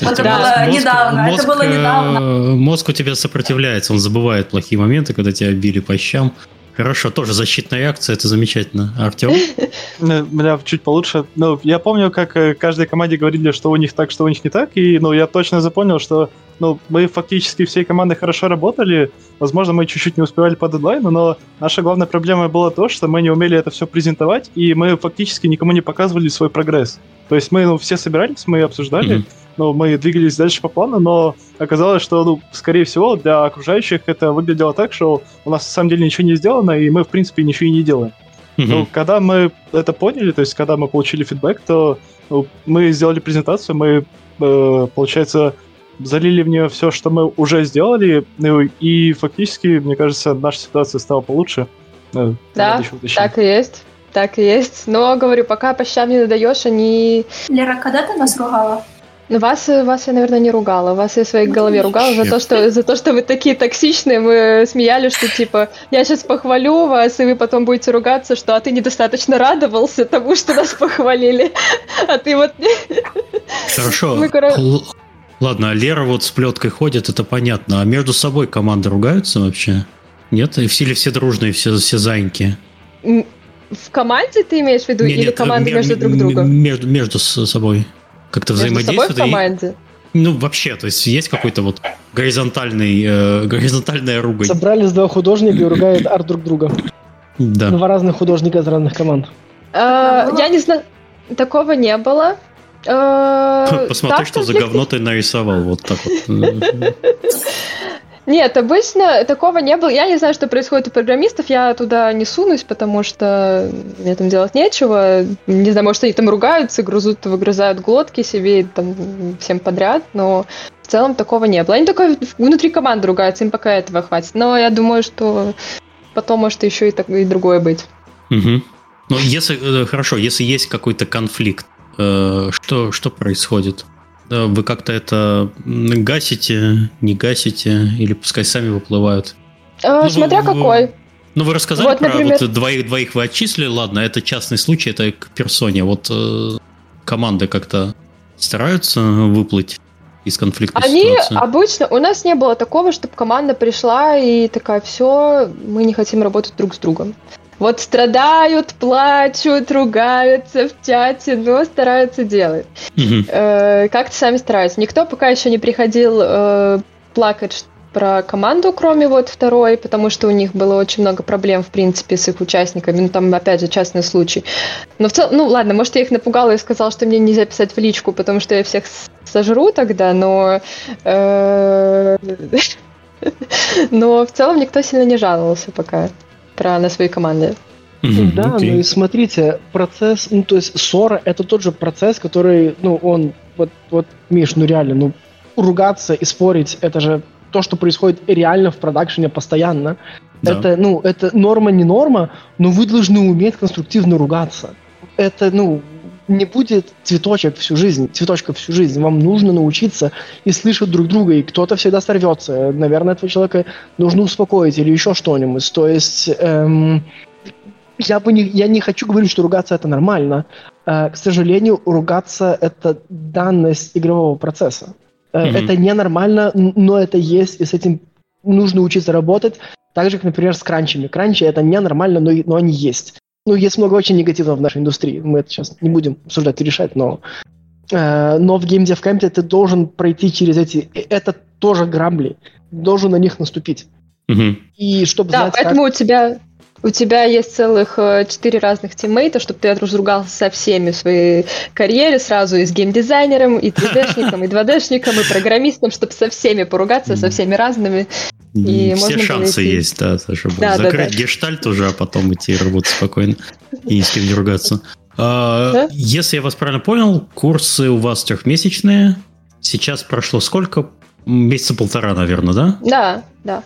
Это было недавно, это было недавно. Мозг у тебя сопротивляется, он забывает плохие моменты, когда тебя били по щам. Хорошо, тоже защитная реакция, это замечательно. Артем? У меня чуть получше. Ну, я помню, как э, каждой команде говорили, что у них так, что у них не так, и ну, я точно запомнил, что ну, мы фактически всей командой хорошо работали. Возможно, мы чуть-чуть не успевали по дедлайну, но наша главная проблема была то, что мы не умели это все презентовать, и мы фактически никому не показывали свой прогресс. То есть мы ну, все собирались, мы обсуждали, mm-hmm ну, мы двигались дальше по плану, но оказалось, что, ну, скорее всего, для окружающих это выглядело так, что у нас на самом деле ничего не сделано, и мы, в принципе, ничего и не делаем. Mm-hmm. Ну, когда мы это поняли, то есть когда мы получили фидбэк, то ну, мы сделали презентацию, мы, э, получается, залили в нее все, что мы уже сделали, ну, и фактически, мне кажется, наша ситуация стала получше. Э, да, так и есть. Так и есть. Но, говорю, пока по щам не надаешь, они... Лера, когда ты нас ругала? Ну, вас, вас я, наверное, не ругала. Вас я в своей голове ругала за то, что, за то, что вы такие токсичные. Мы смеялись, что, типа, я сейчас похвалю вас, и вы потом будете ругаться, что а ты недостаточно радовался тому, что нас похвалили. А ты вот... Хорошо. Мы, Ладно, а Лера вот с плеткой ходит, это понятно. А между собой команды ругаются вообще? Нет? И все все дружные, все, все зайки? В команде ты имеешь в виду? Не, или нет, команды между друг другом? Между, между собой как-то взаимодействуют. в команде? И, ну, вообще, то есть есть какой-то вот горизонтальный, э, горизонтальная ругань. Собрались два художника и ругают арт друг друга. Да. Два разных художника из разных команд. А, я не знаю, такого не было. А, Посмотри, что за говно ты нарисовал, вот так вот. Нет, обычно такого не было. Я не знаю, что происходит у программистов, я туда не сунусь, потому что мне там делать нечего. Не знаю, может, они там ругаются, грузут, выгрызают глотки себе там всем подряд, но в целом такого не было. Они только внутри команды ругаются, им пока этого хватит. Но я думаю, что потом может еще и, так, и другое быть. Угу. Ну, если, э, хорошо, если есть какой-то конфликт, э, что, что происходит? Вы как-то это гасите, не гасите, или пускай сами выплывают? Э, ну, смотря вы, какой. Ну, вы рассказали вот, про например... вот двоих, двоих вы отчислили, ладно, это частный случай, это к персоне. Вот э, команды как-то стараются выплыть из конфликта Они ситуации? обычно, у нас не было такого, чтобы команда пришла и такая, все, мы не хотим работать друг с другом вот страдают, плачут, ругаются в чате, но стараются делать. Mm-hmm. Э, как-то сами стараются. Никто пока еще не приходил э, плакать про команду, кроме вот второй, потому что у них было очень много проблем, в принципе, с их участниками. Ну, там, опять же, частный случай. Но в целом, ну, ладно, может, я их напугала и сказала, что мне нельзя писать в личку, потому что я всех сожру тогда, но... Э, но в целом никто сильно не жаловался пока про на своей команде. Mm-hmm, да, okay. ну и смотрите, процесс, ну то есть ссора это тот же процесс, который, ну он, вот, вот Миш, ну реально, ну ругаться и спорить, это же то, что происходит реально в продакшене постоянно. Да. Это, ну, это норма не норма, но вы должны уметь конструктивно ругаться. Это, ну, не будет цветочек всю жизнь, цветочка всю жизнь. Вам нужно научиться и слышать друг друга, и кто-то всегда сорвется. Наверное, этого человека нужно успокоить или еще что-нибудь. То есть эм, я, бы не, я не хочу говорить, что ругаться это нормально. Э, к сожалению, ругаться это данность игрового процесса. Э, mm-hmm. Это ненормально, но это есть, и с этим нужно учиться работать. Так же, как, например, с кранчами. Кранчи это ненормально, но, но они есть. Ну, есть много очень негативного в нашей индустрии. Мы это сейчас не будем обсуждать и решать, но э, но в геймдев кемпе ты должен пройти через эти... Это тоже грабли. Должен на них наступить. Угу. И чтобы да, знать, поэтому как... у тебя у тебя есть целых э, четыре разных тиммейта, чтобы ты разругался со всеми в своей карьере сразу и с геймдизайнером, и 3D-шником, и 2D-шником, и программистом, чтобы со всеми поругаться, со всеми разными. И Все шансы идти. есть, да, чтобы да, закрыть да, да. гештальт уже, а потом идти работать спокойно и ни с кем не ругаться. А, да? Если я вас правильно понял, курсы у вас трехмесячные. Сейчас прошло сколько? Месяца полтора, наверное, да? Да, да.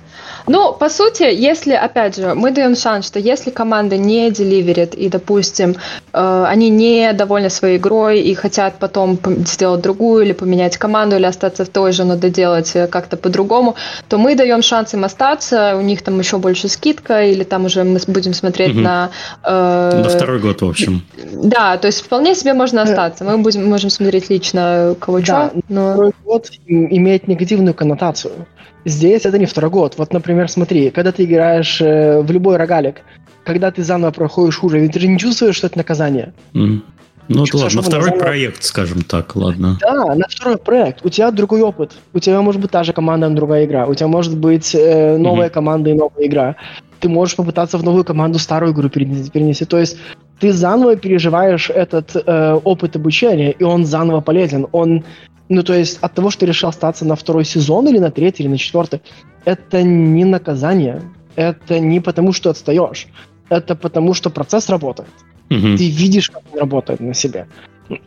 Ну, по сути, если, опять же, мы даем шанс, что если команда не деливерит и, допустим, э, они не довольны своей игрой и хотят потом сделать другую или поменять команду или остаться в той же, но доделать э, как-то по-другому, то мы даем шанс им остаться, у них там еще больше скидка или там уже мы будем смотреть угу. на... Э, на второй год, в общем. Да, то есть вполне себе можно остаться. Мы будем, можем смотреть лично кого да, что. Но... Второй год имеет негативную коннотацию. Здесь это не второй год. Вот, например, смотри, когда ты играешь э, в любой рогалик, когда ты заново проходишь уровень, ты же не чувствуешь, что это наказание. Mm. Ну, вот ладно, на второй заново... проект, скажем так, ладно. Да, на второй проект. У тебя другой опыт. У тебя может быть та же команда, но другая игра. У тебя может быть э, новая mm-hmm. команда и новая игра. Ты можешь попытаться в новую команду старую игру перенести. перенести. То есть ты заново переживаешь этот э, опыт обучения, и он заново полезен. Он ну, то есть от того, что ты решил остаться на второй сезон или на третий, или на четвертый, это не наказание. Это не потому, что отстаешь. Это потому, что процесс работает. Угу. Ты видишь, как он работает на себе.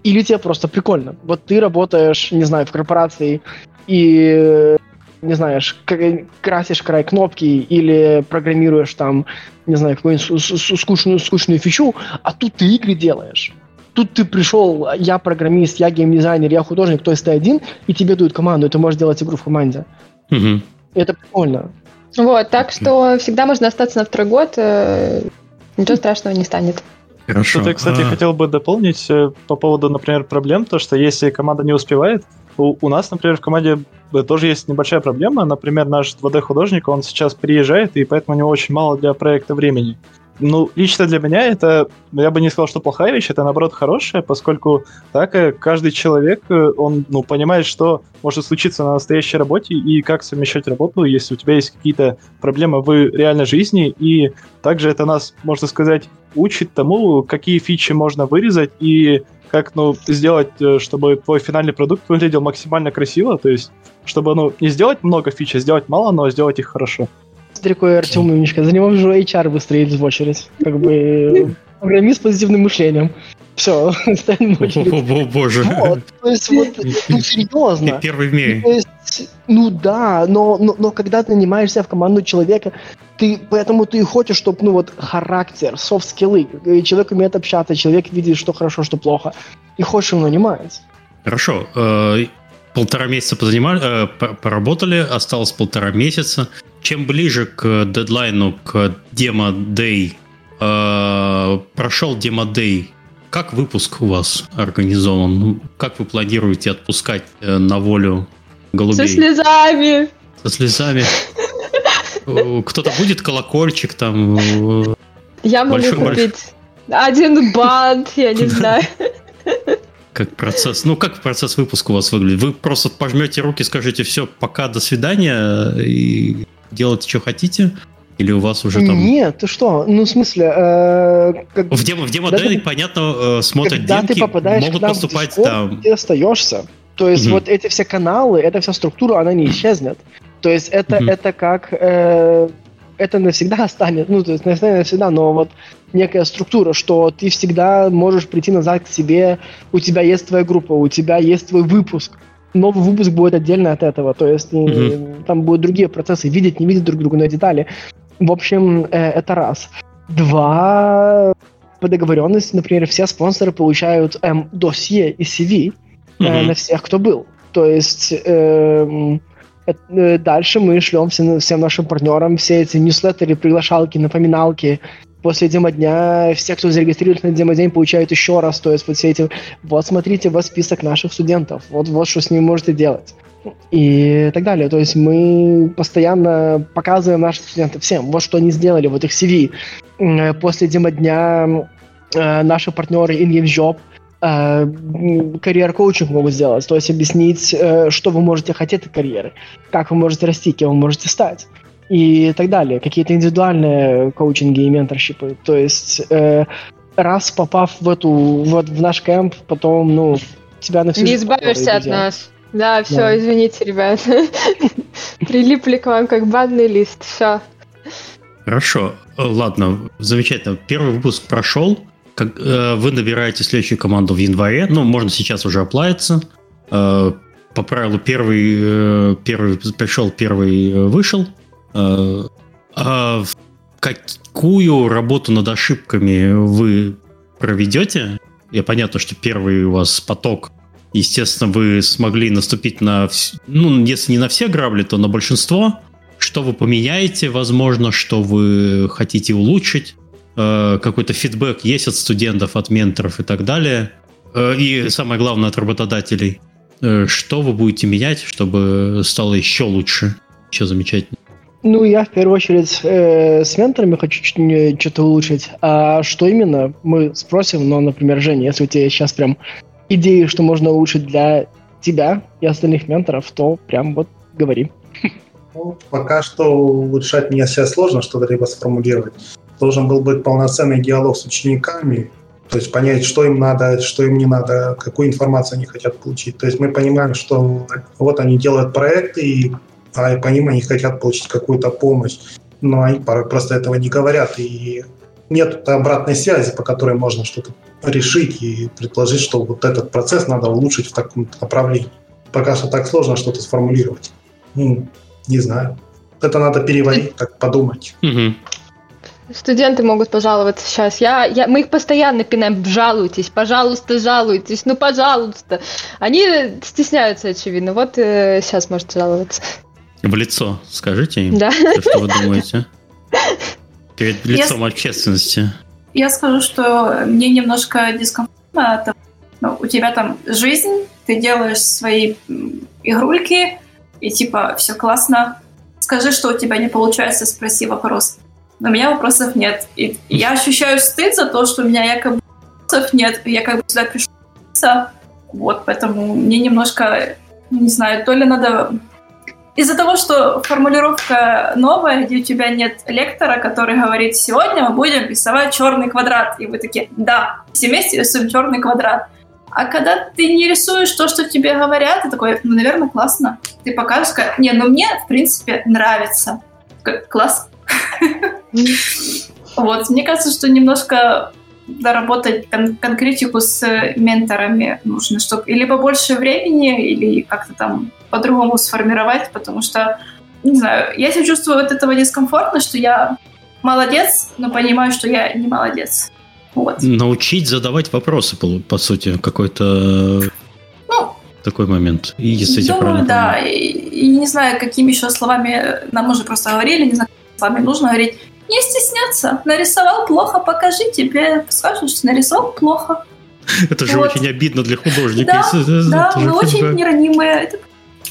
Или тебе просто прикольно. Вот ты работаешь, не знаю, в корпорации и, не знаешь, красишь край кнопки или программируешь там, не знаю, какую-нибудь скучную, скучную фичу, а тут ты игры делаешь тут ты пришел, я программист, я геймдизайнер, я художник, то есть ты один, и тебе дают команду, и ты можешь делать игру в команде. Угу. Это прикольно. Вот, так что всегда можно остаться на второй год, э, ничего страшного не станет. Хорошо. Что-то, кстати, а... хотел бы дополнить э, по поводу, например, проблем, то, что если команда не успевает, у, у нас, например, в команде тоже есть небольшая проблема. Например, наш 2D-художник, он сейчас приезжает, и поэтому у него очень мало для проекта времени. Ну, лично для меня это, я бы не сказал, что плохая вещь, это наоборот хорошая, поскольку так э, каждый человек, э, он, ну, понимает, что может случиться на настоящей работе и как совмещать работу, если у тебя есть какие-то проблемы в реальной жизни, и также это нас, можно сказать, учит тому, какие фичи можно вырезать и как, ну, сделать, э, чтобы твой финальный продукт выглядел максимально красиво, то есть, чтобы, ну, не сделать много фич, а сделать мало, но сделать их хорошо. Такой Артем умничка. За него уже HR выстроили в очередь. Как бы программист с позитивным мышлением. Все, ставим. О, боже. Вот, то есть, вот, ну, серьезно. Первый в мире. То есть, ну да, но, но, но когда ты нанимаешься в команду человека, ты, поэтому ты хочешь, чтобы, ну вот, характер, софт-скиллы, человек умеет общаться, человек видит, что хорошо, что плохо, и хочешь его нанимать. Хорошо. Э, полтора месяца позанимали, э, поработали, осталось полтора месяца. Чем ближе к дедлайну, к демо-дей, э, прошел демо-дей, как выпуск у вас организован? Ну, как вы планируете отпускать э, на волю голубей? Со слезами! Со слезами. Кто-то будет колокольчик там? Я могу большой, купить большой... один бант, я не знаю. Как процесс, ну как процесс выпуска у вас выглядит? Вы просто пожмете руки, скажете все, пока, до свидания и делайте, что хотите? Или у вас уже там... Нет, ты что? Ну, в смысле... Э, как... В демо, в демо ты, понятно, э, смотрят когда демки, ты попадаешь могут поступать Discord, там... Ты остаешься. То есть угу. вот эти все каналы, эта вся структура, она не исчезнет. То есть это, угу. это как... Э, это навсегда останется, ну, то есть навсегда, навсегда, но вот некая структура, что ты всегда можешь прийти назад к себе, у тебя есть твоя группа, у тебя есть твой выпуск, новый выпуск будет отдельно от этого, то есть mm-hmm. там будут другие процессы, видеть, не видеть друг друга, но детали. В общем, э, это раз. Два, по договоренности, например, все спонсоры получают эм, досье и CV э, mm-hmm. на всех, кто был. То есть э, дальше мы шлем всем, всем нашим партнерам все эти ньюслеттеры, приглашалки, напоминалки, после демо-дня все, кто зарегистрируется на демо-день, получают еще раз. То есть вот все эти... Вот смотрите, вот список наших студентов. Вот, вот что с ними можете делать. И так далее. То есть мы постоянно показываем наших студентов всем, вот что они сделали, вот их CV. После демо-дня э, наши партнеры InGames Job э, карьер-коучинг могут сделать, то есть объяснить, э, что вы можете хотеть от карьеры, как вы можете расти, кем вы можете стать и так далее. Какие-то индивидуальные коучинги и менторшипы. То есть э, раз попав в эту, вот в наш кемп, потом, ну, тебя на всю Не избавишься от нас. Да, все, да. извините, ребят. Прилипли к вам как банный лист. Все. Хорошо. Ладно, замечательно. Первый выпуск прошел. Как, э, вы набираете следующую команду в январе. Ну, можно сейчас уже оплавиться. Э, по правилу первый, э, первый пришел, первый э, вышел. Э, а какую работу над ошибками вы проведете? Я понятно, что первый у вас поток. Естественно, вы смогли наступить на, ну, если не на все грабли, то на большинство. Что вы поменяете, возможно, что вы хотите улучшить? Э, какой-то фидбэк есть от студентов, от менторов и так далее. Э, и самое главное, от работодателей. Э, что вы будете менять, чтобы стало еще лучше, еще замечательнее? Ну, я в первую очередь э, с менторами хочу что-то улучшить. А что именно, мы спросим, но, например, Женя, если у тебя сейчас прям идеи, что можно улучшить для тебя и остальных менторов, то прям вот говори. Ну, пока что улучшать мне сейчас сложно что-то либо сформулировать. Должен был быть полноценный диалог с учениками, то есть понять, что им надо, что им не надо, какую информацию они хотят получить. То есть мы понимаем, что вот они делают проекты, и а по ним они хотят получить какую-то помощь, но они просто этого не говорят, и нет обратной связи, по которой можно что-то решить и предположить, что вот этот процесс надо улучшить в таком направлении. Пока что так сложно что-то сформулировать. Ну, не знаю. Это надо переварить, так подумать. Угу. Студенты могут пожаловаться сейчас. Я, я, мы их постоянно пинаем. Жалуйтесь, пожалуйста, жалуйтесь, ну пожалуйста. Они стесняются, очевидно. Вот э, сейчас можете жаловаться. В лицо скажите им, да. что вы думаете. Перед лицом я, общественности. Я скажу, что мне немножко дискомфортно от ну, у тебя там жизнь, ты делаешь свои игрульки, и типа все классно. Скажи, что у тебя не получается, спроси вопрос. У меня вопросов нет. И я ощущаю стыд за то, что у меня якобы вопросов нет. Я как бы сюда пришла. Вот, поэтому мне немножко, не знаю, то ли надо... Из-за того, что формулировка новая, где у тебя нет лектора, который говорит, сегодня мы будем рисовать черный квадрат. И вы такие, да, все вместе рисуем черный квадрат. А когда ты не рисуешь то, что тебе говорят, ты такой, ну, наверное, классно. Ты покажешь, как, не, ну, мне, в принципе, нравится. Класс. Вот, мне кажется, что немножко доработать кон- конкретику с менторами нужно, чтобы или побольше времени, или как-то там по-другому сформировать, потому что, не знаю, я себя чувствую от этого дискомфортно, что я молодец, но понимаю, что я не молодец. Вот. Научить задавать вопросы, по, по сути, какой-то ну, такой момент. И если думаю, да. И, и не знаю, какими еще словами нам уже просто говорили, не знаю, с вами нужно говорить, не стесняться. Нарисовал плохо, покажи, тебе скажут, что нарисовал плохо. Это же вот. очень обидно для художника. Да, если, да мы очень неранимые. Это,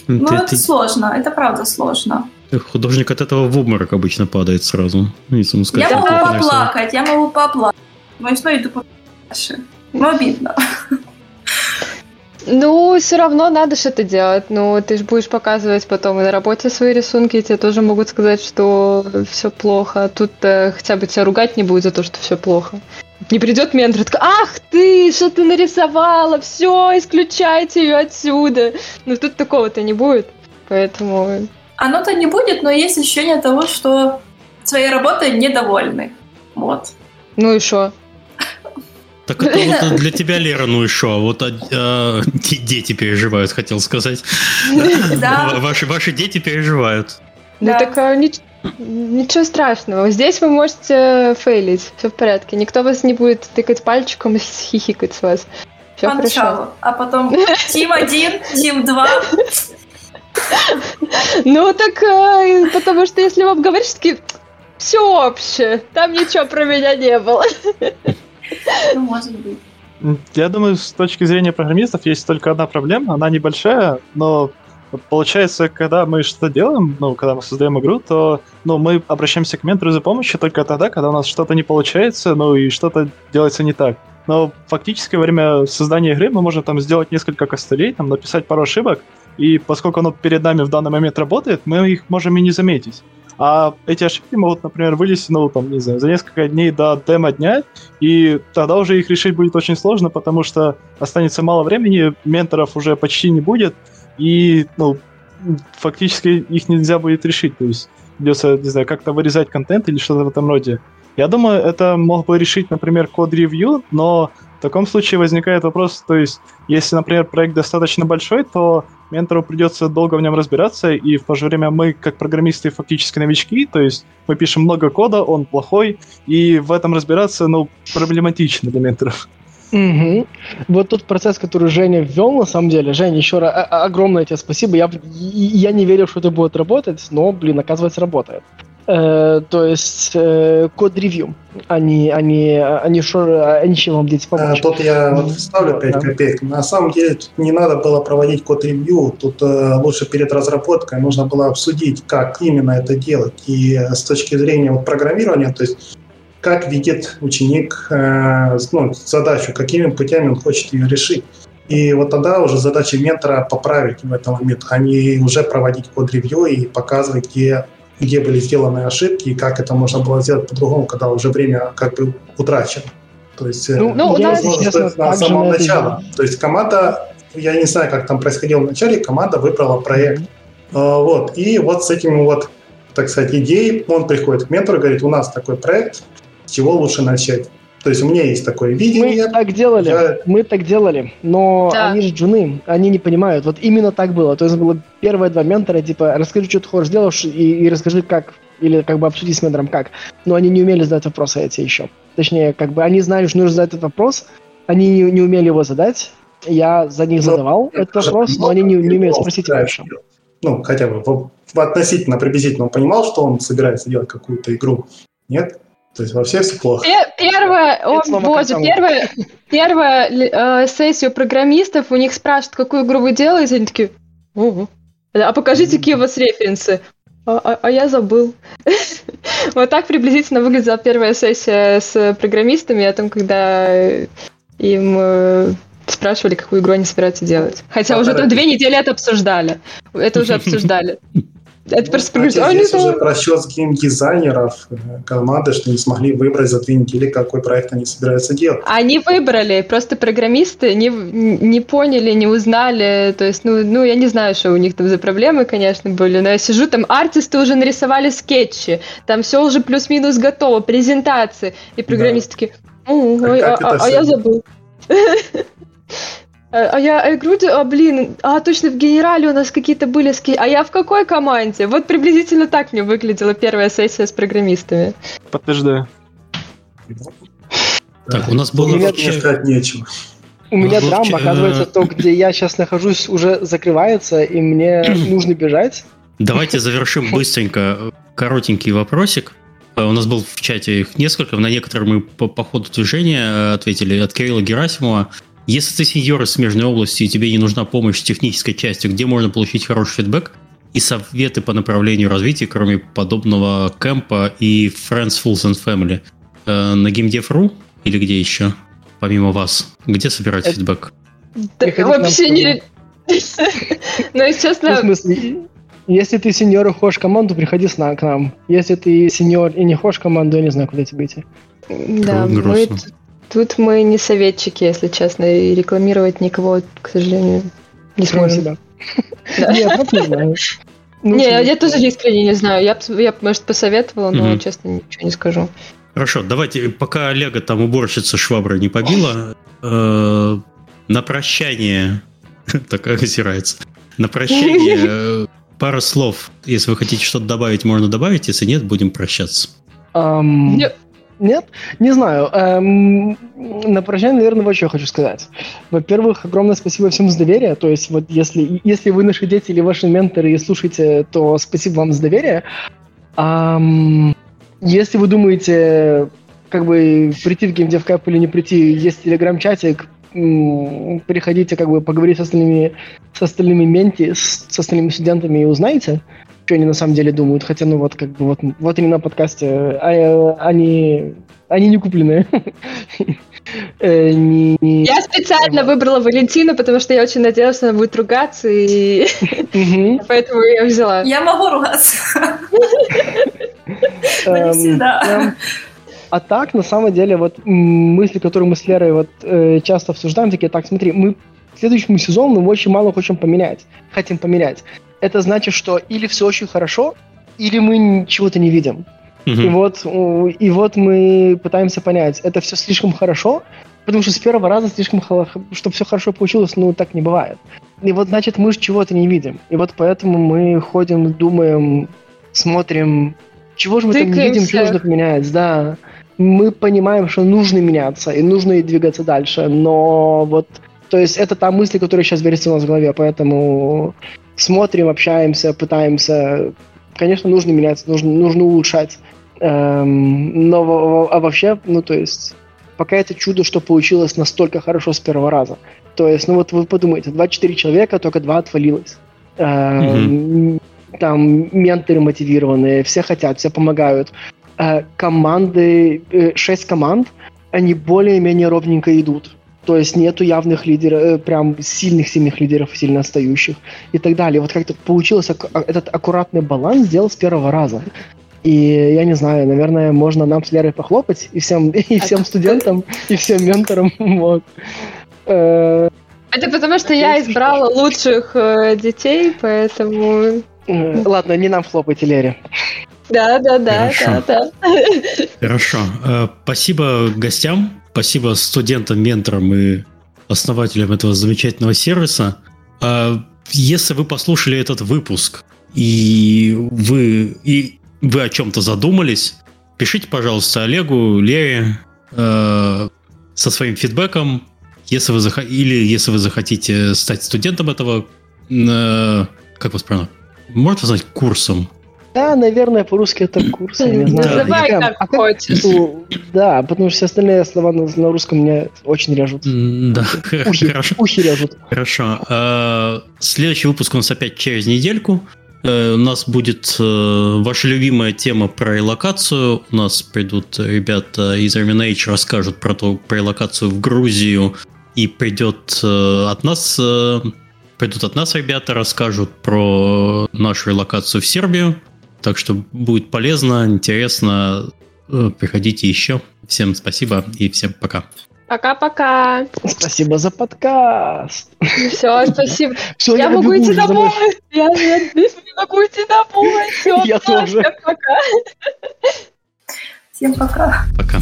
ну, это сложно, это правда сложно. Художник от этого в обморок обычно падает сразу. Если сказать, я могу поплакать, я могу поплакать. Но я иду дальше. Ну, обидно. Ну, все равно надо что-то делать. Ну, ты же будешь показывать потом и на работе свои рисунки, и тебе тоже могут сказать, что все плохо. тут э, хотя бы тебя ругать не будет за то, что все плохо. Не придет ментор, такой, ах ты, что ты нарисовала, все, исключайте ее отсюда. Ну, тут такого-то не будет, поэтому... Оно-то не будет, но есть ощущение того, что своей работой недовольны. Вот. Ну и что? Так это вот для тебя, Лера, ну и что? Вот а, дети переживают, хотел сказать. Да. Ваши, ваши дети переживают. Ну так а, ничего страшного. Здесь вы можете фейлить. Все в порядке. Никто вас не будет тыкать пальчиком и хихикать с вас. Все хорошо. А потом Тим один, Тим два. Ну так, э, потому что если вам говоришь, такие, все общее, там ничего про меня не было. Ну, может быть. Я думаю, с точки зрения программистов есть только одна проблема, она небольшая, но получается, когда мы что-то делаем, ну, когда мы создаем игру, то ну, мы обращаемся к ментору за помощью только тогда, когда у нас что-то не получается, ну и что-то делается не так. Но фактически во время создания игры мы можем там сделать несколько костылей, там написать пару ошибок, и поскольку оно перед нами в данный момент работает, мы их можем и не заметить. А эти ошибки могут, например, вылезти, ну, там, не знаю, за несколько дней до демо-дня, и тогда уже их решить будет очень сложно, потому что останется мало времени, менторов уже почти не будет, и, ну, фактически их нельзя будет решить, то есть придется, не знаю, как-то вырезать контент или что-то в этом роде. Я думаю, это мог бы решить, например, код-ревью, но в таком случае возникает вопрос, то есть, если, например, проект достаточно большой, то ментору придется долго в нем разбираться, и в то же время мы, как программисты, фактически новички, то есть мы пишем много кода, он плохой, и в этом разбираться, ну, проблематично для менторов. Угу. Вот тот процесс, который Женя ввел, на самом деле, Женя, еще раз огромное тебе спасибо. Я, я не верил, что это будет работать, но, блин, оказывается, работает. Э, то есть э, код-ревью, они, они, они, шо, они чем вам дети помочь? А, тут я вот вставлю 5 да. копеек. На самом деле тут не надо было проводить код-ревью, тут э, лучше перед разработкой нужно было обсудить, как именно это делать. И э, с точки зрения вот, программирования, то есть как видит ученик э, ну, задачу, какими путями он хочет ее решить. И вот тогда уже задача ментора поправить в этом момент, а не уже проводить код-ревью и показывать, где где были сделаны ошибки и как это можно было сделать по-другому, когда уже время как бы утрачено. То есть, э, ну, ну, у нас, на самом начале. То есть команда, я не знаю, как там происходило в начале, команда выбрала проект. Mm-hmm. Вот. И вот с этим вот, так сказать, идеей он приходит к ментору и говорит, у нас такой проект, с чего лучше начать? То есть у меня есть такое видение. Мы так делали, я... мы так делали, но да. они же джуны, они не понимают. Вот именно так было. То есть было первые два ментора, типа, расскажи, что ты хочешь сделаешь, и, и расскажи, как, или как бы обсуди с ментором, как. Но они не умели задать вопросы эти еще. Точнее, как бы они знали, что нужно задать этот вопрос, они не, не умели его задать. Я за них но, задавал этот вопрос, но они не, не умеют спросить его еще. Ну, хотя бы в, в относительно, приблизительно он понимал, что он собирается делать какую-то игру. Нет? То есть во всех все плохо. Первая, о боже, первая, первая э, сессию программистов, у них спрашивают, какую игру вы делаете, они такие, Ого. а покажите, какие у вас референсы. А, а, а я забыл. вот так приблизительно выглядела первая сессия с программистами, о том, когда им э, спрашивали, какую игру они собираются делать. Хотя уже там две недели это обсуждали. Это уже обсуждали. Это просто ну, а здесь уже просчет геймдизайнеров э, команды, что не смогли выбрать за две недели, какой проект они собираются делать. Они выбрали, просто программисты не, не поняли, не узнали. То есть, ну, ну, я не знаю, что у них там за проблемы, конечно, были, но я сижу, там артисты уже нарисовали скетчи, там все уже плюс-минус готово, презентации, и программисты да. такие, а, а, а, а я забыл. А, а я, я говорю, а, блин, а точно в генерале у нас какие-то были ски. А я в какой команде? Вот приблизительно так мне выглядела первая сессия с программистами. Подтверждаю. Так, у нас было... Мне сказать нечего. У меня драма, оказывается, то, где я сейчас нахожусь, уже закрывается, и мне нужно бежать. Давайте завершим быстренько коротенький вопросик. Э, у нас был в чате их несколько, на некоторые мы по, по ходу движения э, ответили. От Кирилла Герасимова. Если ты сеньор из смежной области и тебе не нужна помощь с технической частью, где можно получить хороший фидбэк и советы по направлению развития, кроме подобного кемпа и Friends, Fools and Family? Э, на GameDev.ru или где еще, помимо вас? Где собирать Это... фидбэк? Да, вообще не... Ну, честно... В смысле, если ты сеньор и хочешь команду, приходи с к нам. Если ты сеньор и не хочешь команду, я не знаю, куда тебе идти. Да, мы Тут мы не советчики, если честно, и рекламировать никого, к сожалению, не сможем. себя. Нет, не знаю. Не, я тоже искренне не знаю. Я, я может, посоветовала, но, честно, ничего не скажу. Хорошо, давайте, пока Олега там уборщица швабра не побила, э, на прощание, такая озирается, на прощание э, пара слов. Если вы хотите что-то добавить, можно добавить, если нет, будем прощаться. Нет? Не знаю. Эм, на прощание, наверное, вот что хочу сказать. Во-первых, огромное спасибо всем за доверие. То есть, вот если, если вы наши дети или ваши менторы и слушаете, то спасибо вам за доверие. Эм, если вы думаете, как бы прийти в GameDev Cup или не прийти, есть телеграм-чатик, переходите, как бы поговорить с остальными, с остальными менти, с, с остальными студентами и узнаете что они на самом деле думают. Хотя, ну вот, как бы вот, вот они на подкасте, а, они, они не купленные. Э, я специально выбрала Валентину, потому что я очень надеялась, что она будет ругаться, и поэтому я взяла. Я могу ругаться. Эм, а так, на самом деле, вот мысли, которые мы с Лерой вот э, часто обсуждаем, такие, так, смотри, мы к следующему сезону мы очень мало хотим поменять, хотим поменять это значит, что или все очень хорошо, или мы чего-то не видим. Mm-hmm. И, вот, и вот мы пытаемся понять, это все слишком хорошо, Потому что с первого раза слишком, чтобы все хорошо получилось, ну, так не бывает. И вот, значит, мы же чего-то не видим. И вот поэтому мы ходим, думаем, смотрим, чего же мы там не видим, что нужно поменять, да. Мы понимаем, что нужно меняться, и нужно и двигаться дальше, но вот, то есть это та мысль, которая сейчас верится у нас в голове, поэтому смотрим, общаемся, пытаемся. Конечно, нужно меняться, нужно, нужно улучшать. Эм, но а вообще, ну, то есть, пока это чудо, что получилось настолько хорошо с первого раза. То есть, ну вот вы подумайте, 24 человека, только два отвалилось. Эм, угу. Там менторы мотивированные, все хотят, все помогают. Э, команды, э, 6 команд, они более-менее ровненько идут. То есть нету явных лидеров, э, прям сильных-сильных лидеров, сильно отстающих и так далее. Вот как-то получилось а, этот аккуратный баланс сделал с первого раза. И я не знаю, наверное, можно нам с Лерой похлопать и всем, и всем студентам, и всем менторам. Вот. Э, Это потому, что я избрала лучших э, детей, поэтому... Ладно, не нам хлопайте, Лере. Да, да, да, Хорошо. да, да. Хорошо. Спасибо гостям. Спасибо студентам, менторам и основателям этого замечательного сервиса. А, если вы послушали этот выпуск и вы, и вы о чем-то задумались, пишите, пожалуйста, Олегу, Лере э, со своим фидбэком, если вы зах... или если вы захотите стать студентом этого, э, как вас правильно, можно назвать курсом? Да, наверное, по-русски это курс, я не знаю. Называй как а хочешь. Да, потому что все остальные слова на, на русском меня очень режут. Да, ухи, хорошо. Ухи режут. Хорошо. А, следующий выпуск у нас опять через недельку. Э, у нас будет э, ваша любимая тема про релокацию. У нас придут ребята из Arminage, расскажут про, то, про релокацию в Грузию. И придет э, от нас придут от нас ребята, расскажут про нашу релокацию в Сербию. Так что будет полезно, интересно. Э, приходите еще. Всем спасибо и всем пока. Пока-пока. Спасибо за подкаст. Все, спасибо. Все, я, я могу идти домой. Я не могу идти домой. Все, я тоже. Всем пока. Всем пока. Пока.